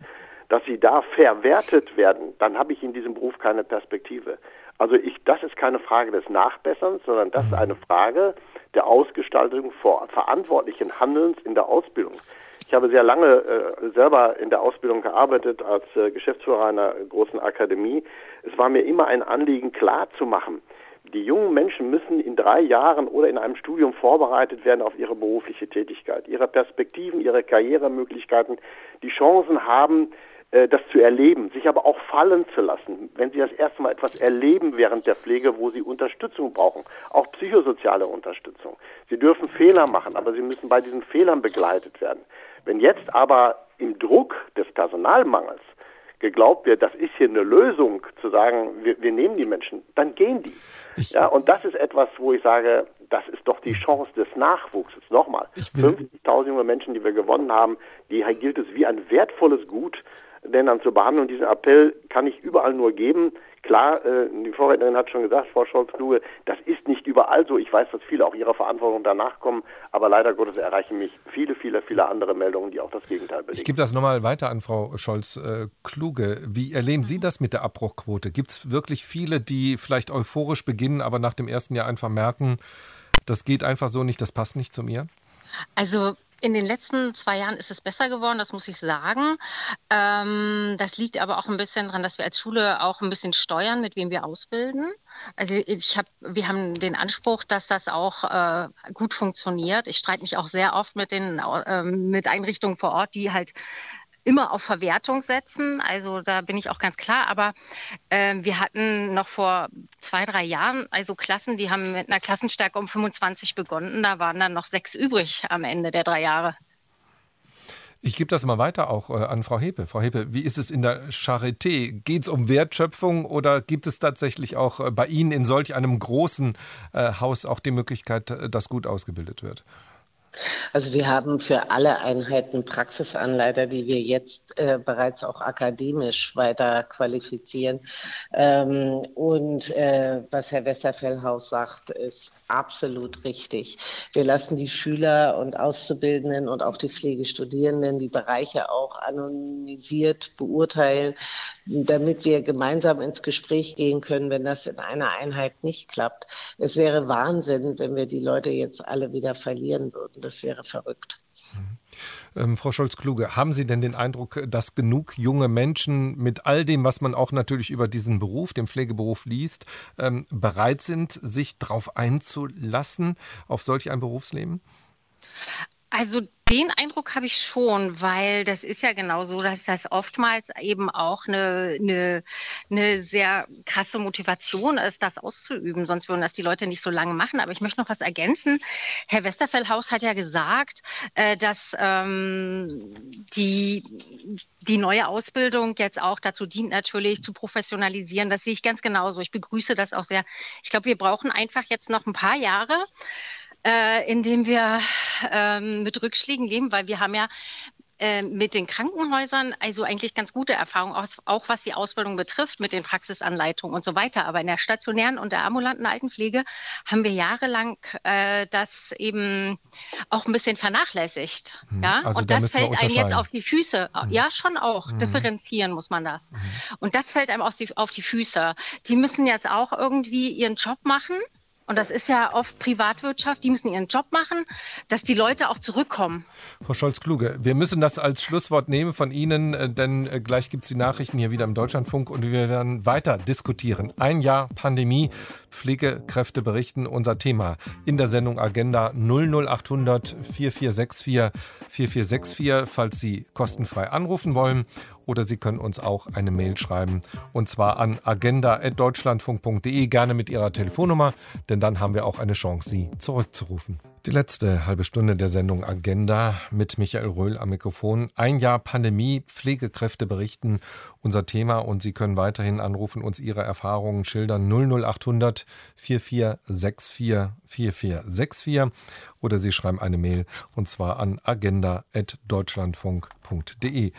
dass sie da verwertet werden, dann habe ich in diesem Beruf keine Perspektive. Also ich, das ist keine Frage des Nachbesserns, sondern das ist eine Frage der Ausgestaltung vor verantwortlichen Handelns in der Ausbildung. Ich habe sehr lange äh, selber in der Ausbildung gearbeitet als äh, Geschäftsführer einer großen Akademie. Es war mir immer ein Anliegen, klar zu machen, die jungen Menschen müssen in drei Jahren oder in einem Studium vorbereitet werden auf ihre berufliche Tätigkeit, ihre Perspektiven, ihre Karrieremöglichkeiten, die Chancen haben, äh, das zu erleben, sich aber auch fallen zu lassen, wenn sie das erste Mal etwas erleben während der Pflege, wo sie Unterstützung brauchen, auch psychosoziale Unterstützung. Sie dürfen Fehler machen, aber sie müssen bei diesen Fehlern begleitet werden. Wenn jetzt aber im Druck des Personalmangels geglaubt wird, das ist hier eine Lösung, zu sagen, wir, wir nehmen die Menschen, dann gehen die. Ich, ja, und das ist etwas, wo ich sage, das ist doch die Chance des Nachwuchses. Nochmal, 50.000 junge Menschen, die wir gewonnen haben, die gilt es wie ein wertvolles Gut, denn dann zu behandeln. Und diesen Appell kann ich überall nur geben. Klar, äh, die Vorrednerin hat schon gesagt, Frau Scholz-Kluge, das ist nicht überall so. Ich weiß, dass viele auch ihrer Verantwortung danach kommen, aber leider Gottes erreichen mich viele, viele, viele andere Meldungen, die auch das Gegenteil belegen. Ich gebe das nochmal weiter an Frau Scholz-Kluge. Wie erleben Sie das mit der Abbruchquote? Gibt es wirklich viele, die vielleicht euphorisch beginnen, aber nach dem ersten Jahr einfach merken, das geht einfach so nicht, das passt nicht zu mir? Also in den letzten zwei Jahren ist es besser geworden, das muss ich sagen. Ähm, das liegt aber auch ein bisschen daran, dass wir als Schule auch ein bisschen steuern, mit wem wir ausbilden. Also ich hab, wir haben den Anspruch, dass das auch äh, gut funktioniert. Ich streite mich auch sehr oft mit den äh, mit Einrichtungen vor Ort, die halt immer auf Verwertung setzen. Also da bin ich auch ganz klar. Aber äh, wir hatten noch vor zwei, drei Jahren also Klassen, die haben mit einer Klassenstärke um 25 begonnen. Da waren dann noch sechs übrig am Ende der drei Jahre. Ich gebe das mal weiter auch äh, an Frau Hepe. Frau Hepe, wie ist es in der Charité? Geht es um Wertschöpfung oder gibt es tatsächlich auch äh, bei Ihnen in solch einem großen äh, Haus auch die Möglichkeit, dass gut ausgebildet wird? Also wir haben für alle Einheiten Praxisanleiter, die wir jetzt äh, bereits auch akademisch weiter qualifizieren. Ähm, und äh, was Herr Westerfellhaus sagt, ist absolut richtig. Wir lassen die Schüler und Auszubildenden und auch die Pflegestudierenden die Bereiche auch anonymisiert beurteilen, damit wir gemeinsam ins Gespräch gehen können, wenn das in einer Einheit nicht klappt. Es wäre Wahnsinn, wenn wir die Leute jetzt alle wieder verlieren würden. Das wäre verrückt. Ähm, Frau Scholz-Kluge, haben Sie denn den Eindruck, dass genug junge Menschen mit all dem, was man auch natürlich über diesen Beruf, den Pflegeberuf liest, ähm, bereit sind, sich darauf einzulassen, auf solch ein Berufsleben? Also den Eindruck habe ich schon, weil das ist ja genau so, dass das oftmals eben auch eine, eine, eine sehr krasse Motivation ist, das auszuüben. Sonst würden das die Leute nicht so lange machen. Aber ich möchte noch was ergänzen. Herr Westerfellhaus hat ja gesagt, äh, dass ähm, die, die neue Ausbildung jetzt auch dazu dient, natürlich zu professionalisieren. Das sehe ich ganz genauso. Ich begrüße das auch sehr. Ich glaube, wir brauchen einfach jetzt noch ein paar Jahre äh, indem wir ähm, mit Rückschlägen leben, weil wir haben ja äh, mit den Krankenhäusern also eigentlich ganz gute Erfahrungen, auch, auch, was die Ausbildung betrifft, mit den Praxisanleitungen und so weiter. Aber in der stationären und der ambulanten Altenpflege haben wir jahrelang äh, das eben auch ein bisschen vernachlässigt. Hm. Ja? Also und das fällt einem jetzt auf die Füße. Hm. Ja, schon auch. Hm. Differenzieren muss man das. Hm. Und das fällt einem die, auf die Füße. Die müssen jetzt auch irgendwie ihren Job machen. Und das ist ja oft Privatwirtschaft, die müssen ihren Job machen, dass die Leute auch zurückkommen. Frau Scholz-Kluge, wir müssen das als Schlusswort nehmen von Ihnen, äh, denn äh, gleich gibt es die Nachrichten hier wieder im Deutschlandfunk und wir werden weiter diskutieren. Ein Jahr Pandemie, Pflegekräfte berichten, unser Thema in der Sendung Agenda 00800 4464 4464, falls Sie kostenfrei anrufen wollen oder Sie können uns auch eine Mail schreiben und zwar an agenda.deutschlandfunk.de, gerne mit Ihrer Telefonnummer, denn dann haben wir auch eine Chance, Sie zurückzurufen. Die letzte halbe Stunde der Sendung Agenda mit Michael Röhl am Mikrofon. Ein Jahr Pandemie, Pflegekräfte berichten unser Thema und Sie können weiterhin anrufen, uns Ihre Erfahrungen schildern 00800 4464 4464 oder Sie schreiben eine Mail und zwar an agenda.deutschlandfunk.de.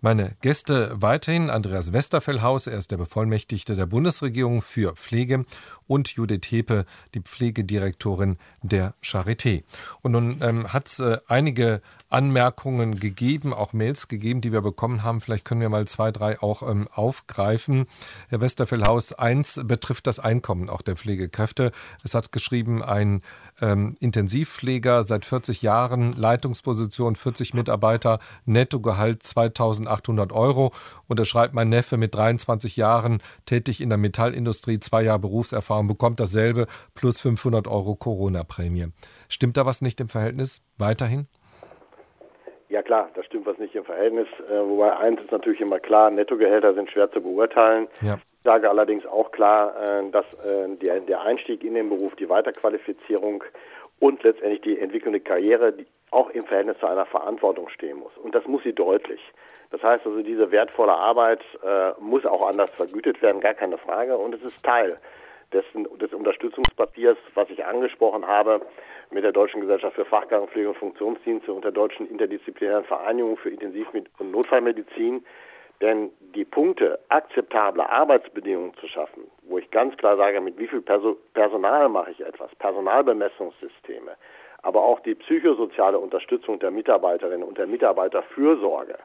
Meine Gäste weiterhin Andreas Westerfellhaus, er ist der Bevollmächtigte der Bundesregierung für Pflege und Judith Hepe, die Pflegedirektorin der Charité. Und nun ähm, hat es äh, einige Anmerkungen gegeben, auch Mails gegeben, die wir bekommen haben. Vielleicht können wir mal zwei, drei auch ähm, aufgreifen. Herr Westerfellhaus, eins betrifft das Einkommen auch der Pflegekräfte. Es hat geschrieben, ein ähm, Intensivpfleger seit 40 Jahren, Leitungsposition 40 Mitarbeiter, Nettogehalt 2800 Euro. Und er schreibt, mein Neffe mit 23 Jahren, tätig in der Metallindustrie, zwei Jahre Berufserfahrung, bekommt dasselbe plus 500 Euro Corona-Prämie. Stimmt da was nicht im Verhältnis weiterhin? Ja klar, das stimmt was nicht im Verhältnis. Äh, wobei eins ist natürlich immer klar, Nettogehälter sind schwer zu beurteilen. Ja. Ich sage allerdings auch klar, äh, dass äh, der, der Einstieg in den Beruf, die Weiterqualifizierung und letztendlich die entwickelnde Karriere die auch im Verhältnis zu einer Verantwortung stehen muss. Und das muss sie deutlich. Das heißt also, diese wertvolle Arbeit äh, muss auch anders vergütet werden, gar keine Frage. Und es ist Teil dessen, des Unterstützungspapiers, was ich angesprochen habe, mit der Deutschen Gesellschaft für Fachkrankenpflege und Funktionsdienste und der Deutschen Interdisziplinären Vereinigung für Intensiv- und Notfallmedizin. Denn die Punkte, akzeptable Arbeitsbedingungen zu schaffen, wo ich ganz klar sage, mit wie viel Perso Personal mache ich etwas, Personalbemessungssysteme, aber auch die psychosoziale Unterstützung der Mitarbeiterinnen und der Mitarbeiterfürsorge,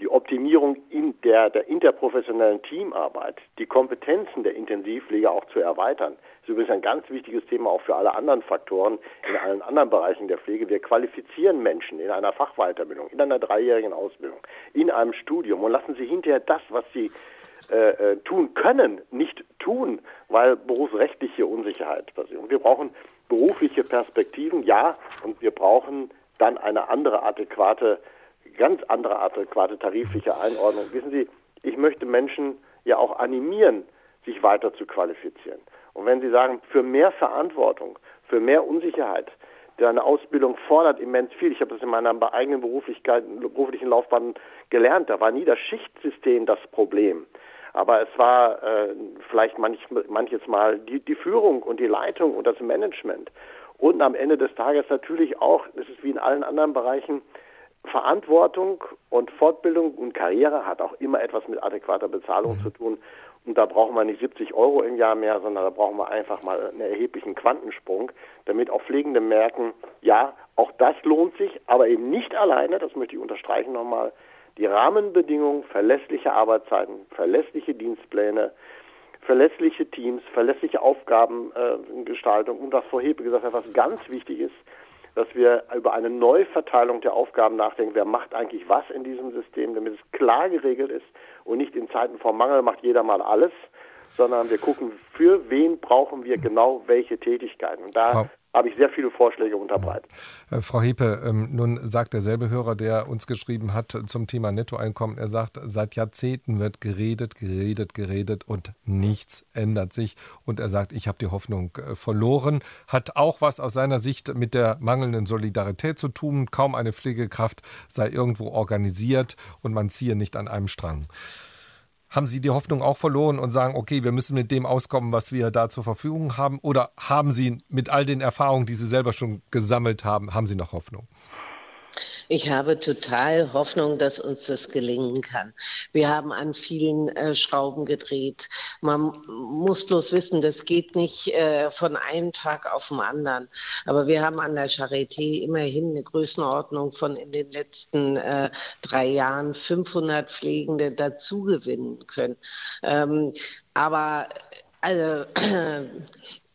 die Optimierung in der, der interprofessionellen Teamarbeit, die Kompetenzen der Intensivpflege auch zu erweitern. Ist übrigens ein ganz wichtiges Thema auch für alle anderen Faktoren in allen anderen Bereichen der Pflege. Wir qualifizieren Menschen in einer Fachweiterbildung, in einer dreijährigen Ausbildung, in einem Studium und lassen sie hinterher das, was sie äh, äh tun können, nicht tun, weil berufsrechtliche Unsicherheit passiert. Und wir brauchen berufliche Perspektiven, ja, und wir brauchen dann eine andere adäquate ganz andere adäquate tarifliche Einordnung. Wissen Sie, ich möchte Menschen ja auch animieren, sich weiter zu qualifizieren. Und wenn Sie sagen, für mehr Verantwortung, für mehr Unsicherheit, deine Ausbildung fordert immens viel. Ich habe das in meiner eigenen beruflichen Laufbahn gelernt. Da war nie das Schichtsystem das Problem. Aber es war äh, vielleicht manch, manches Mal die, die Führung und die Leitung und das Management. Und am Ende des Tages natürlich auch, das ist wie in allen anderen Bereichen, Verantwortung und Fortbildung und Karriere hat auch immer etwas mit adäquater Bezahlung mhm. zu tun. Und da brauchen wir nicht 70 Euro im Jahr mehr, sondern da brauchen wir einfach mal einen erheblichen Quantensprung, damit auch Pflegende merken, ja, auch das lohnt sich, aber eben nicht alleine, das möchte ich unterstreichen nochmal, die Rahmenbedingungen, verlässliche Arbeitszeiten, verlässliche Dienstpläne, verlässliche Teams, verlässliche Aufgabengestaltung äh, und was Frau Hebe gesagt hat, was ganz wichtig ist, dass wir über eine Neuverteilung der Aufgaben nachdenken. Wer macht eigentlich was in diesem System, damit es klar geregelt ist und nicht in Zeiten vom Mangel macht jeder mal alles, sondern wir gucken, für wen brauchen wir genau welche Tätigkeiten. Und da habe ich sehr viele Vorschläge unterbreitet. Äh, Frau Hepe, ähm, nun sagt derselbe Hörer, der uns geschrieben hat zum Thema Nettoeinkommen, er sagt, seit Jahrzehnten wird geredet, geredet, geredet und nichts ändert sich. Und er sagt, ich habe die Hoffnung äh, verloren. Hat auch was aus seiner Sicht mit der mangelnden Solidarität zu tun. Kaum eine Pflegekraft sei irgendwo organisiert und man ziehe nicht an einem Strang. Haben Sie die Hoffnung auch verloren und sagen, okay, wir müssen mit dem auskommen, was wir da zur Verfügung haben? Oder haben Sie mit all den Erfahrungen, die Sie selber schon gesammelt haben, haben Sie noch Hoffnung? Ich habe total Hoffnung, dass uns das gelingen kann. Wir haben an vielen äh, Schrauben gedreht. Man muss bloß wissen, das geht nicht äh, von einem Tag auf den anderen. Aber wir haben an der Charité immerhin eine Größenordnung von in den letzten äh, drei Jahren 500 Pflegende dazugewinnen können. Ähm, aber also,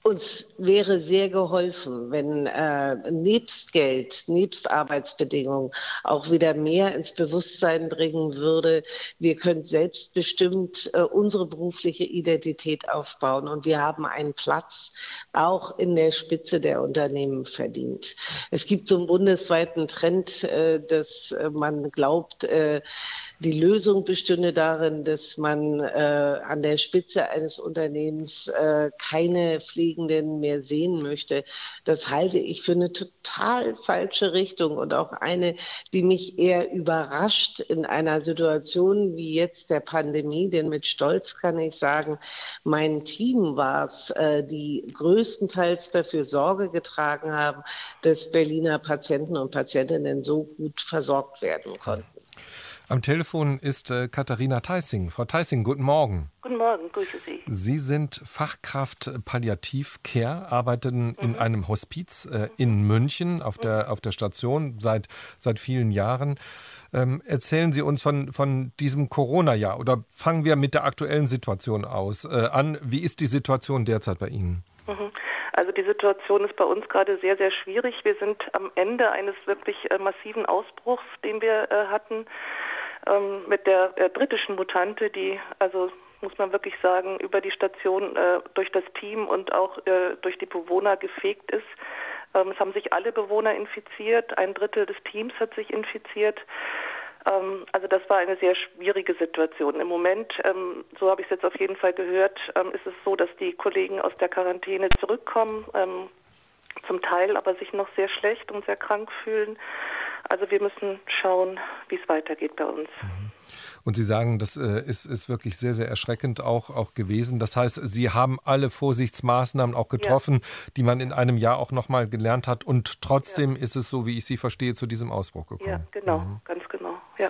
uns wäre sehr geholfen, wenn äh, nebst Geld, nebst Arbeitsbedingungen auch wieder mehr ins Bewusstsein dringen würde. Wir können selbstbestimmt äh, unsere berufliche Identität aufbauen und wir haben einen Platz auch in der Spitze der Unternehmen verdient. Es gibt so einen bundesweiten Trend, äh, dass äh, man glaubt, äh, die Lösung bestünde darin, dass man äh, an der Spitze eines Unternehmens keine Pflege Fliegenden mehr sehen möchte. Das halte ich für eine total falsche Richtung und auch eine, die mich eher überrascht in einer Situation wie jetzt der Pandemie. Denn mit Stolz kann ich sagen, mein Team war es, äh, die größtenteils dafür Sorge getragen haben, dass Berliner Patienten und Patientinnen so gut versorgt werden konnten. Am Telefon ist äh, Katharina Theissing. Frau Theissing, guten Morgen. Guten Morgen, grüße Sie. Sie sind Fachkraft Palliativ-Care, arbeiten mhm. in einem Hospiz äh, in München auf der, auf der Station seit, seit vielen Jahren. Ähm, erzählen Sie uns von, von diesem Corona-Jahr oder fangen wir mit der aktuellen Situation aus äh, an. Wie ist die Situation derzeit bei Ihnen? Mhm. Also die Situation ist bei uns gerade sehr, sehr schwierig. Wir sind am Ende eines wirklich äh, massiven Ausbruchs, den wir äh, hatten ähm, mit der äh, britischen Mutante, die also muss man wirklich sagen, über die Station äh, durch das Team und auch äh, durch die Bewohner gefegt ist. Ähm, es haben sich alle Bewohner infiziert, ein Drittel des Teams hat sich infiziert. Ähm, also das war eine sehr schwierige Situation. Im Moment, ähm, so habe ich es jetzt auf jeden Fall gehört, ähm, ist es so, dass die Kollegen aus der Quarantäne zurückkommen, zum Teil aber sich noch sehr schlecht und sehr krank fühlen. Also wir müssen schauen, wie es weitergeht bei uns. Mhm. Und Sie sagen, das äh, ist, ist wirklich sehr, sehr erschreckend auch, auch gewesen. Das heißt, Sie haben alle Vorsichtsmaßnahmen auch getroffen, ja. die man in einem Jahr auch nochmal gelernt hat. Und trotzdem ja. ist es so, wie ich Sie verstehe, zu diesem Ausbruch gekommen. Ja, genau, mhm. ganz genau. Ja.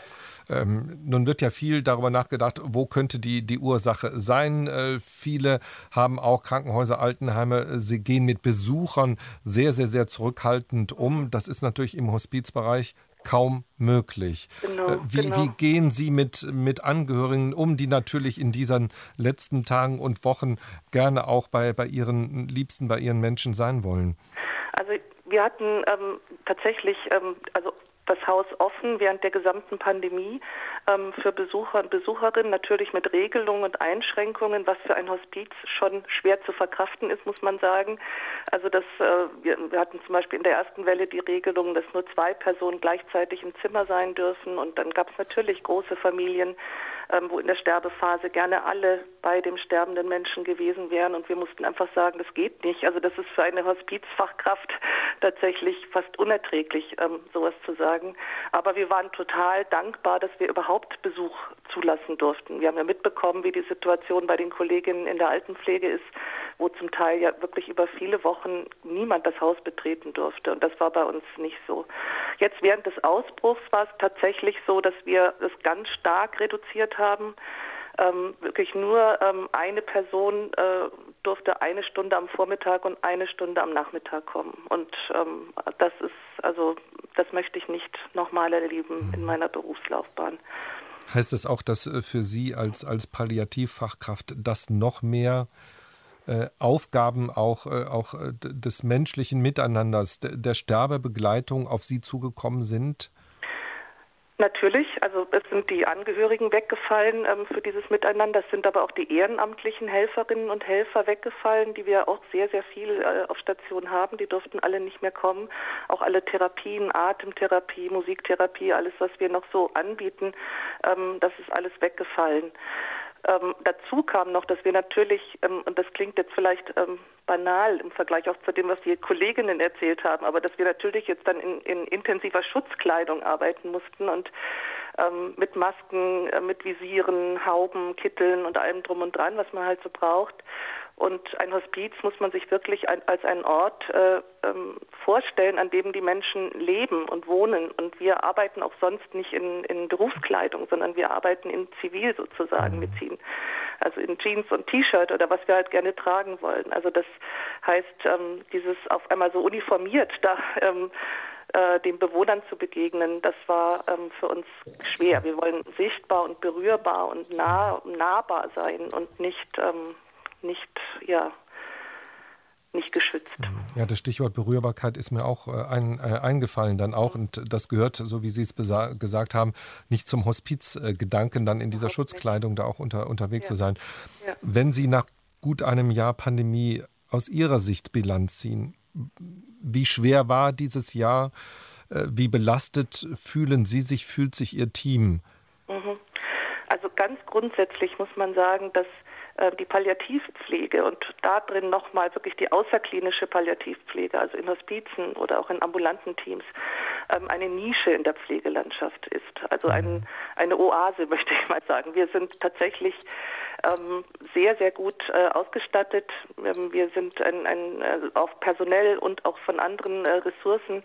Ähm, nun wird ja viel darüber nachgedacht, wo könnte die, die Ursache sein. Äh, viele haben auch Krankenhäuser, Altenheime, sie gehen mit Besuchern sehr, sehr, sehr zurückhaltend um. Das ist natürlich im Hospizbereich kaum möglich. Genau, äh, wie, genau. wie, gehen Sie mit, mit Angehörigen um, die natürlich in diesen letzten Tagen und Wochen gerne auch bei, bei Ihren Liebsten, bei Ihren Menschen sein wollen? Also wir hatten ähm, tatsächlich, ähm, also das Haus offen während der gesamten Pandemie ähm, für Besucher und Besucherinnen, natürlich mit Regelungen und Einschränkungen, was für ein Hospiz schon schwer zu verkraften ist, muss man sagen. Also das, äh, wir, wir, hatten zum Beispiel in der ersten Welle die Regelung, dass nur zwei Personen gleichzeitig im Zimmer sein dürfen und dann gab es natürlich große Familien, wo in der Sterbephase gerne alle bei dem sterbenden Menschen gewesen wären und wir mussten einfach sagen, das geht nicht. Also das ist für eine Hospizfachkraft tatsächlich fast unerträglich, ähm, sowas zu sagen. Aber wir waren total dankbar, dass wir überhaupt Besuch zulassen durften. Wir haben ja mitbekommen, wie die Situation bei den Kolleginnen in der Altenpflege ist, wo zum Teil ja wirklich über viele Wochen niemand das Haus betreten durfte. Und das war bei uns nicht so. Jetzt während des Ausbruchs war es tatsächlich so, dass wir es ganz stark reduziert haben. Ähm, wirklich nur ähm, eine Person äh, durfte eine Stunde am Vormittag und eine Stunde am Nachmittag kommen. Und ähm, das ist, also das möchte ich nicht nochmal erleben in meiner Berufslaufbahn. Heißt das auch, dass äh, für Sie als, als Palliativfachkraft das noch mehr äh, Aufgaben auch, äh, auch des menschlichen Miteinanders, der Sterbebegleitung auf Sie zugekommen sind? Natürlich, also es sind die Angehörigen weggefallen ähm, für dieses Miteinander, es sind aber auch die ehrenamtlichen Helferinnen und Helfer weggefallen, die wir auch sehr, sehr viel äh, auf Station haben. Die durften alle nicht mehr kommen. Auch alle Therapien, Atemtherapie, Musiktherapie, alles, was wir noch so anbieten, ähm, das ist alles weggefallen. Ähm, dazu kam noch, dass wir natürlich, ähm, und das klingt jetzt vielleicht ähm, banal im Vergleich auch zu dem, was die Kolleginnen erzählt haben, aber dass wir natürlich jetzt dann in, in intensiver Schutzkleidung arbeiten mussten und ähm, mit Masken, äh, mit Visieren, Hauben, Kitteln und allem drum und dran, was man halt so braucht. Und ein Hospiz muss man sich wirklich als einen Ort äh, ähm, vorstellen, an dem die Menschen leben und wohnen. Und wir arbeiten auch sonst nicht in, in Berufskleidung, sondern wir arbeiten in Zivil sozusagen. Wir ziehen also in Jeans und T-Shirt oder was wir halt gerne tragen wollen. Also das heißt, ähm, dieses auf einmal so uniformiert da ähm, äh, den Bewohnern zu begegnen, das war ähm, für uns schwer. Wir wollen sichtbar und berührbar und nah, nahbar sein und nicht ähm, nicht, ja, nicht geschützt. Ja, das Stichwort Berührbarkeit ist mir auch äh, ein, äh, eingefallen dann auch und das gehört, so wie Sie es gesagt haben, nicht zum Hospizgedanken, dann in dieser Überhaupt Schutzkleidung da auch unter, unterwegs ja. zu sein. Ja. Wenn Sie nach gut einem Jahr Pandemie aus Ihrer Sicht Bilanz ziehen, wie schwer war dieses Jahr? Äh, wie belastet fühlen Sie sich, fühlt sich Ihr Team? Mhm. Also ganz grundsätzlich muss man sagen, dass die Palliativpflege und da drin nochmal wirklich die außerklinische Palliativpflege, also in Hospizen oder auch in ambulanten Teams, ähm, eine Nische in der Pflegelandschaft ist. Also ein, mhm. eine Oase, möchte ich mal sagen. Wir sind tatsächlich ähm, sehr, sehr gut äh, ausgestattet. Ähm, wir sind ein, ein, äh, auch personell und auch von anderen äh, Ressourcen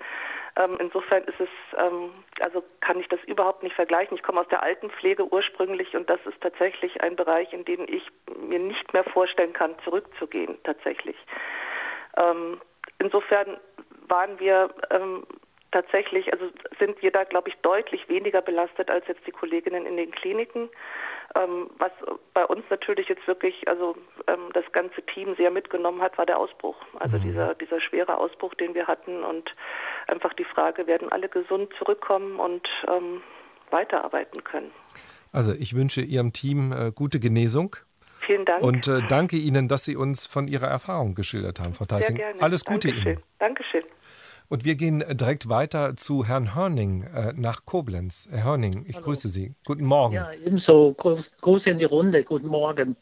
ähm, insofern ist es, ähm, also kann ich das überhaupt nicht vergleichen. Ich komme aus der Altenpflege ursprünglich und das ist tatsächlich ein Bereich, in den ich mir nicht mehr vorstellen kann, zurückzugehen, tatsächlich. Ähm, insofern waren wir ähm, tatsächlich, also sind wir da, glaube ich, deutlich weniger belastet als jetzt die Kolleginnen in den Kliniken. Ähm, was bei uns natürlich jetzt wirklich, also ähm, das ganze Team sehr mitgenommen hat, war der Ausbruch. Also mhm. dieser, dieser schwere Ausbruch, den wir hatten und einfach die Frage, werden alle gesund zurückkommen und ähm, weiterarbeiten können. Also ich wünsche Ihrem Team äh, gute Genesung. Vielen Dank. Und äh, danke Ihnen, dass Sie uns von Ihrer Erfahrung geschildert haben, Frau Theissing. Alles Gute Dankeschön. Ihnen. Dankeschön. Und wir gehen direkt weiter zu Herrn Hörning äh, nach Koblenz. Herr Hörning, ich Hallo. grüße Sie. Guten Morgen. Ja, ebenso. Gruß in die Runde. Guten Morgen.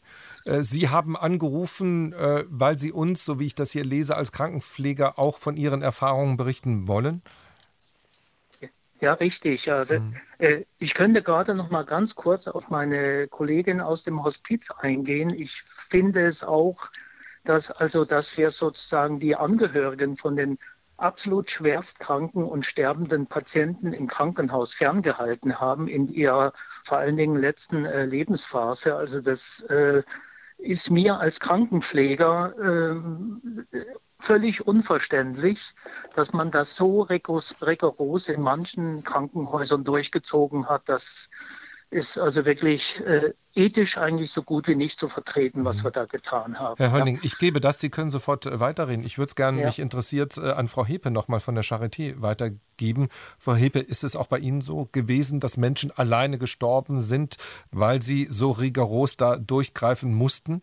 Äh, Sie haben angerufen, äh, weil Sie uns, so wie ich das hier lese, als Krankenpfleger auch von Ihren Erfahrungen berichten wollen. Ja, richtig. Also mhm. äh, ich könnte gerade noch mal ganz kurz auf meine Kollegin aus dem Hospiz eingehen. Ich finde es auch, dass also, dass wir sozusagen die Angehörigen von den absolut schwerstkranken und sterbenden Patienten im Krankenhaus ferngehalten haben in ihrer vor allen Dingen letzten äh, Lebensphase. Also das äh, ist mir als Krankenpfleger äh, völlig unverständlich, dass man das so rigoros in manchen Krankenhäusern durchgezogen hat, dass ist also wirklich äh, ethisch eigentlich so gut wie nicht zu vertreten, was wir da getan haben. Herr Hönning, ja. ich gebe das, Sie können sofort äh, weiterreden. Ich würde es gerne, ja. mich interessiert, äh, an Frau Hepe nochmal von der Charité weitergeben. Frau Hepe, ist es auch bei Ihnen so gewesen, dass Menschen alleine gestorben sind, weil sie so rigoros da durchgreifen mussten?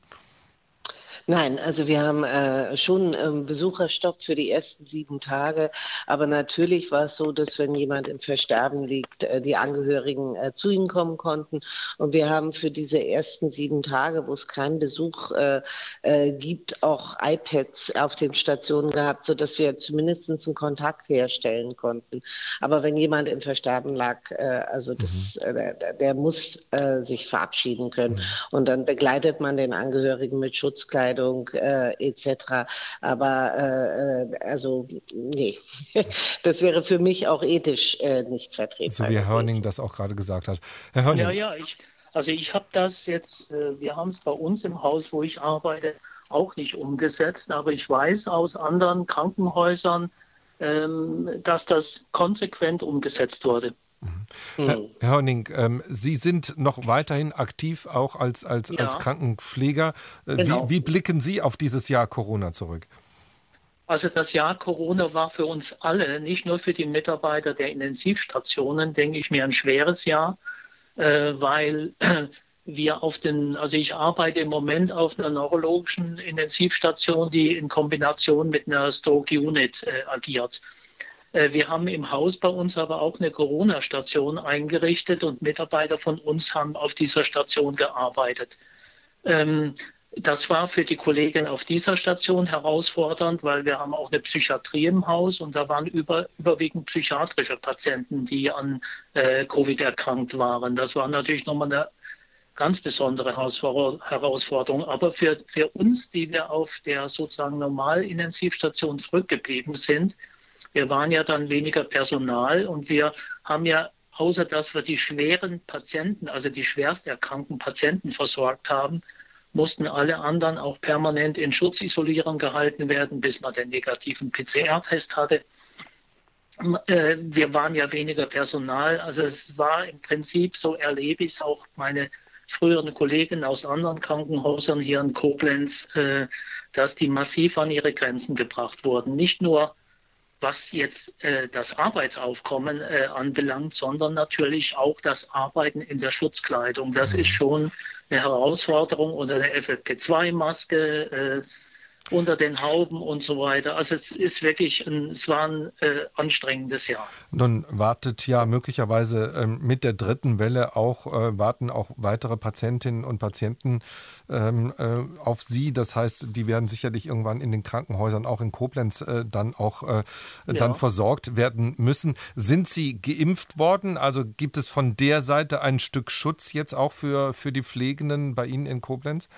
Nein, also wir haben äh, schon ähm, Besucherstopp für die ersten sieben Tage. Aber natürlich war es so, dass wenn jemand im Versterben liegt, äh, die Angehörigen äh, zu ihm kommen konnten. Und wir haben für diese ersten sieben Tage, wo es keinen Besuch äh, äh, gibt, auch iPads auf den Stationen gehabt, sodass wir zumindest einen Kontakt herstellen konnten. Aber wenn jemand im Versterben lag, äh, also das, mhm. der, der, muss sich verabschieden können. Mhm. Und dann begleitet man den Angehörigen mit Schutzkleidung Kleidung äh, etc. Aber äh, äh, also nee, das wäre für mich auch ethisch äh, nicht vertretbar. So wie Herr Hörning das auch gerade gesagt hat. Herr Hörning. Ja, ja, ich, also ich habe das jetzt, äh, wir haben es bei uns im Haus, wo ich arbeite, auch nicht umgesetzt, aber ich weiß aus anderen Krankenhäusern, ähm, dass das konsequent umgesetzt wurde. Mhm. Herr, Herr Hörning, ähm, Sie sind noch weiterhin aktiv, auch als, als, ja. als Krankenpfleger. Äh, genau. wie, wie blicken Sie auf dieses Jahr Corona zurück? Also das Jahr Corona war für uns alle, nicht nur für die Mitarbeiter der Intensivstationen, denke ich mir, ein schweres Jahr, äh, weil wir auf den, also ich arbeite im Moment auf einer neurologischen Intensivstation, die in Kombination mit einer Stroke Unit äh, agiert. Äh, wir haben im Haus bei uns aber auch eine Corona-Station eingerichtet und Mitarbeiter von uns haben auf dieser Station gearbeitet. Ähm, das war für die Kollegin auf dieser Station herausfordernd, weil wir haben auch eine Psychiatrie im Haus und da waren über, überwiegend psychiatrische Patienten, die an äh, Covid erkrankt waren. Das war natürlich nochmal eine ganz besondere Herausforderung. Aber für, für uns, die wir auf der sozusagen Normalintensivstation zurückgeblieben sind, wir waren ja dann weniger Personal und wir haben ja, außer dass wir die schweren Patienten, also die schwerst erkrankten Patienten versorgt haben, mussten alle anderen auch permanent in Schutzisolierung gehalten werden, bis man den negativen PCR-Test hatte. Äh, wir waren ja weniger Personal. Also es war im Prinzip, so erlebe ich es auch meine früheren Kollegen aus anderen Krankenhäusern hier in Koblenz, äh, dass die massiv an ihre Grenzen gebracht wurden. Nicht nur was jetzt äh, das Arbeitsaufkommen äh, anbelangt, sondern natürlich auch das Arbeiten in der Schutzkleidung. Das mhm. ist schon eine Herausforderung unter der FFP2-Maske. Äh, unter den Hauben und so weiter. Also es ist wirklich ein, es war ein äh, anstrengendes Jahr. Nun wartet ja möglicherweise ähm, mit der dritten Welle auch, äh, warten auch weitere Patientinnen und Patienten ähm, äh, auf Sie. Das heißt, die werden sicherlich irgendwann in den Krankenhäusern, auch in Koblenz, äh, dann auch äh, dann ja. versorgt werden müssen. Sind Sie geimpft worden? Also gibt es von der Seite ein Stück Schutz jetzt auch für, für die Pflegenden bei Ihnen in Koblenz?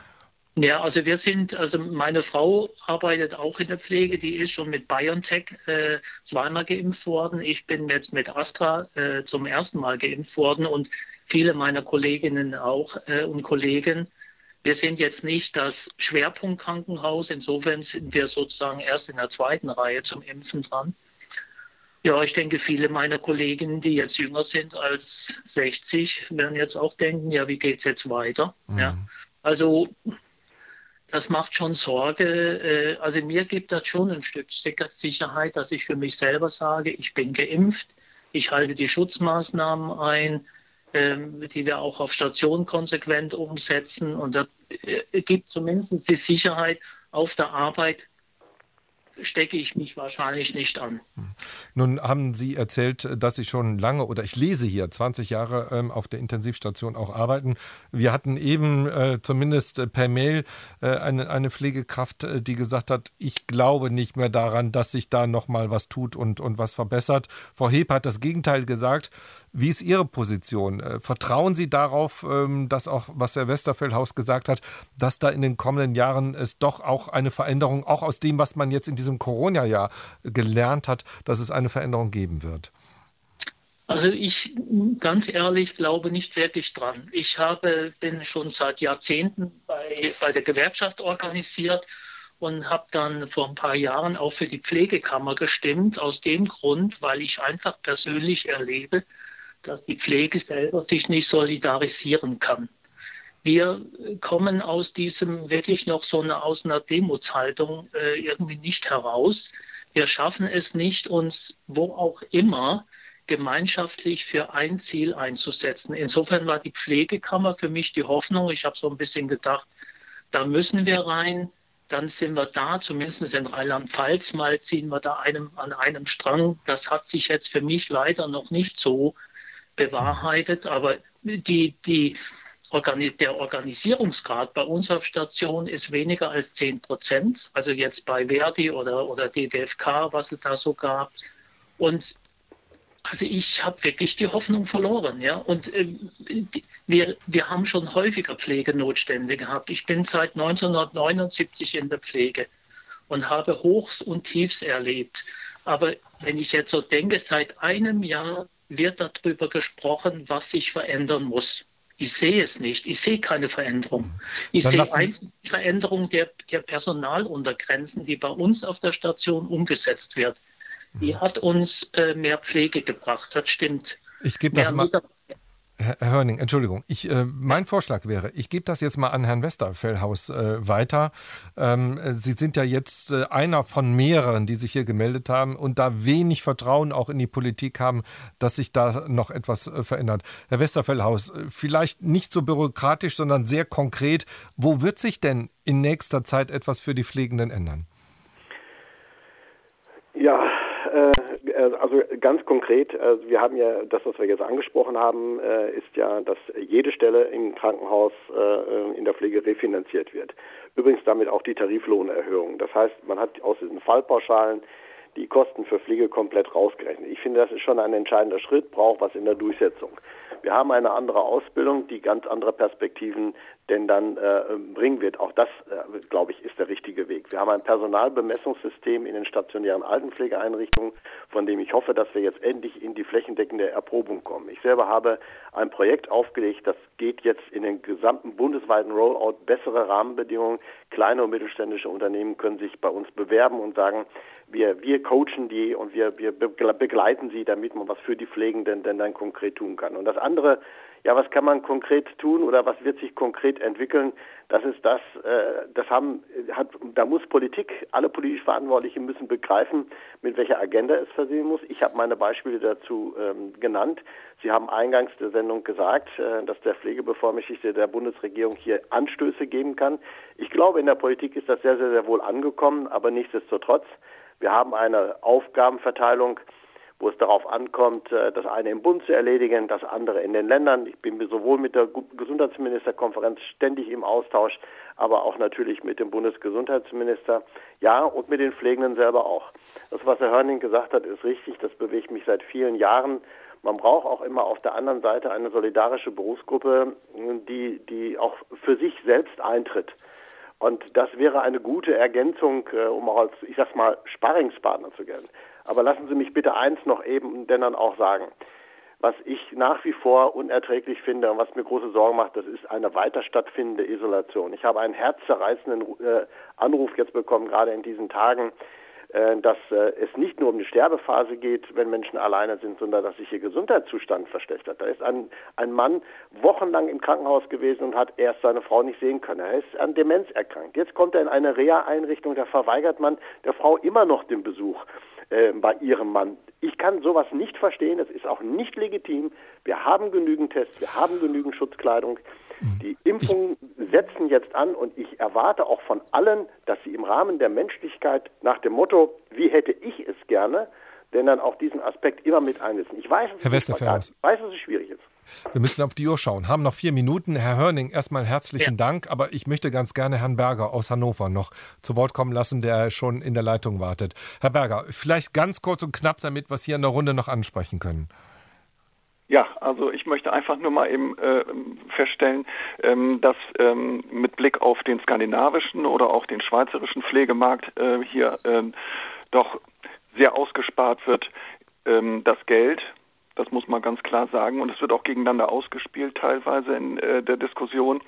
Ja, also wir sind, also meine Frau arbeitet auch in der Pflege, die ist schon mit BioNTech äh, zweimal geimpft worden. Ich bin jetzt mit Astra äh, zum ersten Mal geimpft worden und viele meiner Kolleginnen auch äh, und Kollegen. Wir sind jetzt nicht das Schwerpunktkrankenhaus, insofern sind wir sozusagen erst in der zweiten Reihe zum Impfen dran. Ja, ich denke, viele meiner Kolleginnen, die jetzt jünger sind als 60, werden jetzt auch denken, ja, wie geht es jetzt weiter? Mhm. Ja, also das macht schon Sorge. Äh, also mir gibt das schon ein Stück Sicherheit, dass ich für mich selber sage, ich bin geimpft, ich halte die Schutzmaßnahmen ein, ähm, die wir auch auf Station konsequent umsetzen. Und das äh, gibt zumindest die Sicherheit auf der Arbeit, stecke ich mich wahrscheinlich nicht an. Nun haben Sie erzählt, dass Sie schon lange oder ich lese hier 20 Jahre ähm, auf der Intensivstation auch arbeiten. Wir hatten eben äh, zumindest äh, per Mail äh, eine, eine Pflegekraft, äh, die gesagt hat, ich glaube nicht mehr daran, dass sich da noch mal was tut und, und was verbessert. Frau Heb hat das Gegenteil gesagt. Wie ist Ihre Position? Äh, vertrauen Sie darauf, ähm, dass auch, was Herr Westerfeldhaus gesagt hat, dass da in den kommenden Jahren es doch auch eine Veränderung, auch aus dem, was man jetzt in diesem Corona-Jahr gelernt hat, dass es eine Veränderung geben wird? Also ich ganz ehrlich glaube nicht wirklich dran. Ich habe, bin schon seit Jahrzehnten bei, bei der Gewerkschaft organisiert und habe dann vor ein paar Jahren auch für die Pflegekammer gestimmt, aus dem Grund, weil ich einfach persönlich erlebe, dass die Pflege selber sich nicht solidarisieren kann. Wir kommen aus diesem wirklich noch so eine, aus einer Demutshaltung äh, irgendwie nicht heraus. Wir schaffen es nicht, uns wo auch immer gemeinschaftlich für ein Ziel einzusetzen. Insofern war die Pflegekammer für mich die Hoffnung. Ich habe so ein bisschen gedacht, da müssen wir rein. dann sind wir da, zumindest in Rheinland-Pfalz, mal ziehen wir da einem, an einem Strang. Das hat sich jetzt für mich leider noch nicht so bewahrheitet, aber die, die, der Organisierungsgrad bei uns auf Station ist weniger als 10 Prozent. Also jetzt bei Verdi oder, oder DGFK, was es da so gab. Und also ich habe wirklich die Hoffnung verloren, ja. Und äh, wir, wir haben schon häufiger Pflegenotstände gehabt. Ich bin seit 1979 in der Pflege und habe Hochs und Tiefs erlebt. Aber wenn ich jetzt so denke, seit einem Jahr wird darüber gesprochen, was sich verändern muss. Ich sehe es nicht. Ich sehe keine Veränderung. Ich Dann sehe eine Veränderung der, der Personaluntergrenzen, die bei uns auf der Station umgesetzt wird. Die hat uns äh, mehr Pflege gebracht. Das stimmt. Ich gebe das mal. Herr Hörning, Entschuldigung, ich, äh, mein Vorschlag wäre, ich gebe das jetzt mal an Herrn Westerfellhaus äh, weiter. Ähm, Sie sind ja jetzt äh, einer von mehreren, die sich hier gemeldet haben und da wenig Vertrauen auch in die Politik haben, dass sich da noch etwas äh, verändert. Herr Westerfellhaus, äh, vielleicht nicht so bürokratisch, sondern sehr konkret, wo wird sich denn in nächster Zeit etwas für die Pflegenden ändern? Ja, äh, äh, also ganz konkret, äh, wir haben ja das, was wir jetzt angesprochen haben, ist ja, dass jede Stelle im Krankenhaus in der Pflege refinanziert wird. Übrigens damit auch die Tariflohnerhöhung. Das heißt, man hat aus diesen Fallpauschalen die Kosten für Pflege komplett rausgerechnet. Ich finde, das ist schon ein entscheidender Schritt, braucht was in der Durchsetzung. Wir haben eine andere Ausbildung, die ganz andere Perspektiven denn dann äh, bringen wird. Auch das, äh, glaube ich, ist der richtige Weg. Wir haben ein Personalbemessungssystem in den stationären Altenpflegeeinrichtungen, von dem ich hoffe, dass wir jetzt endlich in die flächendeckende Erprobung kommen. Ich selber habe ein Projekt aufgelegt, das geht jetzt in den gesamten bundesweiten Rollout bessere Rahmenbedingungen. Kleine und mittelständische Unternehmen können sich bei uns bewerben und sagen, wir, wir coachen die und wir, wir begleiten sie, damit man was für die Pflegenden denn dann konkret tun kann. Und das andere, ja, was kann man konkret tun oder was wird sich konkret entwickeln? Das ist das, äh, das haben, hat, da muss Politik, alle politisch Verantwortlichen müssen begreifen, mit welcher Agenda es versehen muss. Ich habe meine Beispiele dazu ähm, genannt. Sie haben eingangs der Sendung gesagt, äh, dass der Pflegebevollmächtigte der Bundesregierung hier Anstöße geben kann. Ich glaube, in der Politik ist das sehr, sehr, sehr wohl angekommen, aber nichtsdestotrotz, wir haben eine Aufgabenverteilung, wo es darauf ankommt, äh, das eine im Bund zu erledigen, das andere in den Ländern. Ich bin sowohl mit der Gesundheitsministerkonferenz ständig im Austausch, aber auch natürlich mit dem Bundesgesundheitsminister, ja, und mit den Pflegenden selber auch. Das, was Herr Hörning gesagt hat, ist richtig. Das bewegt mich seit vielen Jahren. Man braucht auch immer auf der anderen Seite eine solidarische Berufsgruppe, die, die auch für sich selbst eintritt. Und das wäre eine gute Ergänzung, äh, um auch als, ich sag's mal, Sparringspartner zu gelten. Aber lassen Sie mich bitte eins noch eben denn dann auch sagen. Was ich nach wie vor unerträglich finde und was mir große Sorgen macht, das ist eine weiter stattfindende Isolation. Ich habe einen herzzerreißenden äh, Anruf jetzt bekommen, gerade in diesen Tagen, dass äh, es nicht nur um die Sterbephase geht, wenn Menschen alleine sind, sondern dass sich ihr Gesundheitszustand verschlechtert. Da ist ein, ein Mann wochenlang im Krankenhaus gewesen und hat erst seine Frau nicht sehen können. Er ist an Demenz erkrankt. Jetzt kommt er in eine Reha-Einrichtung, da verweigert man der Frau immer noch den Besuch äh, bei ihrem Mann. Ich kann sowas nicht verstehen, es ist auch nicht legitim. Wir haben genügend Tests, wir haben genügend Schutzkleidung. Die Impfungen setzen jetzt an und ich erwarte auch von allen, dass sie im Rahmen der Menschlichkeit nach dem Motto, wie hätte ich es gerne, denn dann auch diesen Aspekt immer mit einsetzen. Ich weiß, Herr Westerfeld, weiß, dass es schwierig ist. Wir müssen auf die Uhr schauen, haben noch vier Minuten. Herr Hörning, erstmal herzlichen ja. Dank, aber ich möchte ganz gerne Herrn Berger aus Hannover noch zu Wort kommen lassen, der schon in der Leitung wartet. Herr Berger, vielleicht ganz kurz und knapp damit, was Sie in der Runde noch ansprechen können. Ja, also ich möchte einfach nur mal eben äh, feststellen, ähm, dass ähm, mit Blick auf den skandinavischen oder auch den schweizerischen Pflegemarkt äh, hier äh, doch sehr ausgespart wird. Ähm, das Geld, das muss man ganz klar sagen. Und es wird auch gegeneinander ausgespielt teilweise in äh, der Diskussion.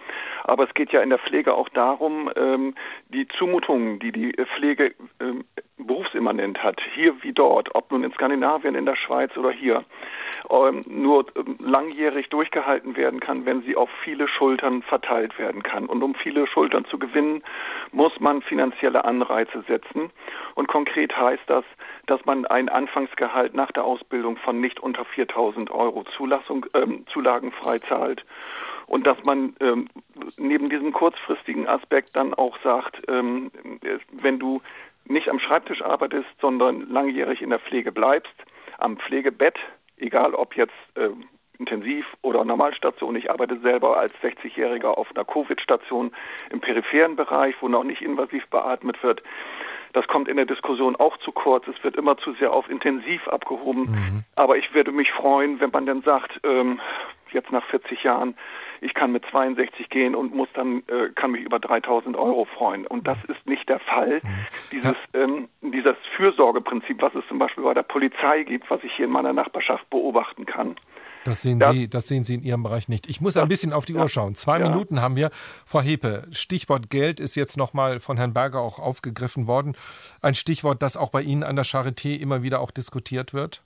Aber es geht ja in der Pflege auch darum, ähm, die Zumutungen, die die Pflege ähm, berufsimmanent hat, hier wie dort, ob nun in Skandinavien, in der Schweiz oder hier, ähm, nur ähm, langjährig durchgehalten werden kann, wenn sie auf viele Schultern verteilt werden kann. Und um viele Schultern zu gewinnen, muss man finanzielle Anreize setzen. Und konkret heißt das, dass man ein Anfangsgehalt nach der Ausbildung von nicht unter 4.000 Euro Zulassung, ähm, Zulagen frei zahlt und dass man ähm, neben diesem kurzfristigen Aspekt dann auch sagt, ähm, wenn du nicht am Schreibtisch arbeitest, sondern langjährig in der Pflege bleibst, am Pflegebett, egal ob jetzt äh, Intensiv- oder Normalstation. Ich arbeite selber als 60-Jähriger auf einer Covid-Station im peripheren Bereich, wo noch nicht invasiv beatmet wird. Das kommt in der Diskussion auch zu kurz. Es wird immer zu sehr auf intensiv abgehoben. Mhm. Aber ich würde mich freuen, wenn man dann sagt, ähm, jetzt nach 40 Jahren, ich kann mit 62 gehen und muss dann, äh, kann mich über 3000 Euro freuen. Und das ist nicht der Fall. Mhm. Dieses, ähm, dieses Fürsorgeprinzip, was es zum Beispiel bei der Polizei gibt, was ich hier in meiner Nachbarschaft beobachten kann, das sehen, das, Sie, das sehen Sie in Ihrem Bereich nicht. Ich muss ein bisschen auf die ja, Uhr schauen. Zwei ja. Minuten haben wir. Frau Hepe, Stichwort Geld ist jetzt nochmal von Herrn Berger auch aufgegriffen worden. Ein Stichwort, das auch bei Ihnen an der Charité immer wieder auch diskutiert wird?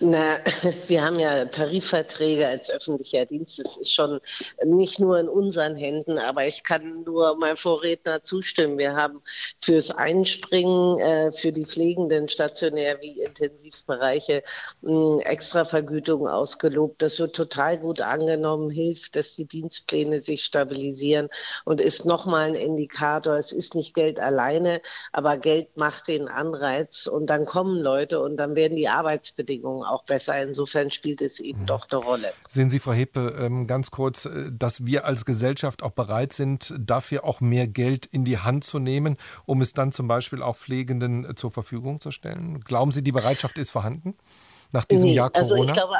Na, wir haben ja Tarifverträge als öffentlicher Dienst. Das ist schon nicht nur in unseren Händen, aber ich kann nur meinem Vorredner zustimmen. Wir haben fürs Einspringen äh, für die Pflegenden stationär wie Intensivbereiche äh, extra Vergütungen ausgelobt. Das wird total gut angenommen, hilft, dass die Dienstpläne sich stabilisieren und ist nochmal ein Indikator. Es ist nicht Geld alleine, aber Geld macht den Anreiz und dann kommen Leute und dann werden die Arbeitsbedingungen Rahmenbedingungen auch besser. Insofern spielt es eben mhm. doch eine Rolle. Sehen Sie, Frau Hepe, ähm, ganz kurz, äh, dass wir als Gesellschaft auch bereit sind, dafür auch mehr Geld in die Hand zu nehmen, um es dann zum Beispiel auch Pflegenden äh, zur Verfügung zu stellen? Glauben Sie, die Bereitschaft ist vorhanden? Nach diesem nee, Jahr Corona? Also ich glaube,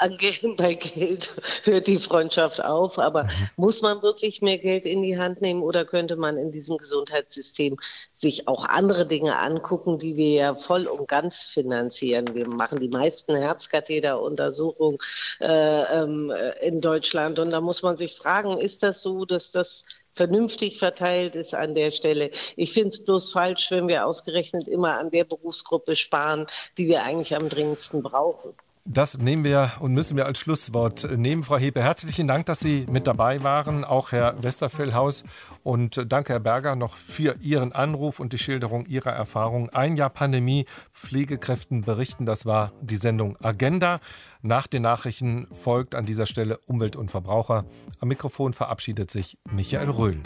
bei Geld hört die Freundschaft auf. Aber mhm. muss man wirklich mehr Geld in die Hand nehmen oder könnte man in diesem Gesundheitssystem sich auch andere Dinge angucken, die wir ja voll und ganz finanzieren? Wir machen die meisten Herzkatheteruntersuchungen äh, ähm, in Deutschland und da muss man sich fragen, ist das so, dass das vernünftig verteilt ist an der Stelle. Ich finde es bloß falsch, wenn wir ausgerechnet immer an der Berufsgruppe sparen, die wir eigentlich am dringendsten brauchen. Das nehmen wir und müssen wir als Schlusswort nehmen. Frau Hepe, herzlichen Dank, dass Sie mit dabei waren, auch Herr Westerfellhaus. Und danke, Herr Berger, noch für Ihren Anruf und die Schilderung Ihrer Erfahrung. Ein Jahr Pandemie, Pflegekräften berichten, das war die Sendung Agenda. Nach den Nachrichten folgt an dieser Stelle Umwelt und Verbraucher. Am Mikrofon verabschiedet sich Michael Röhl.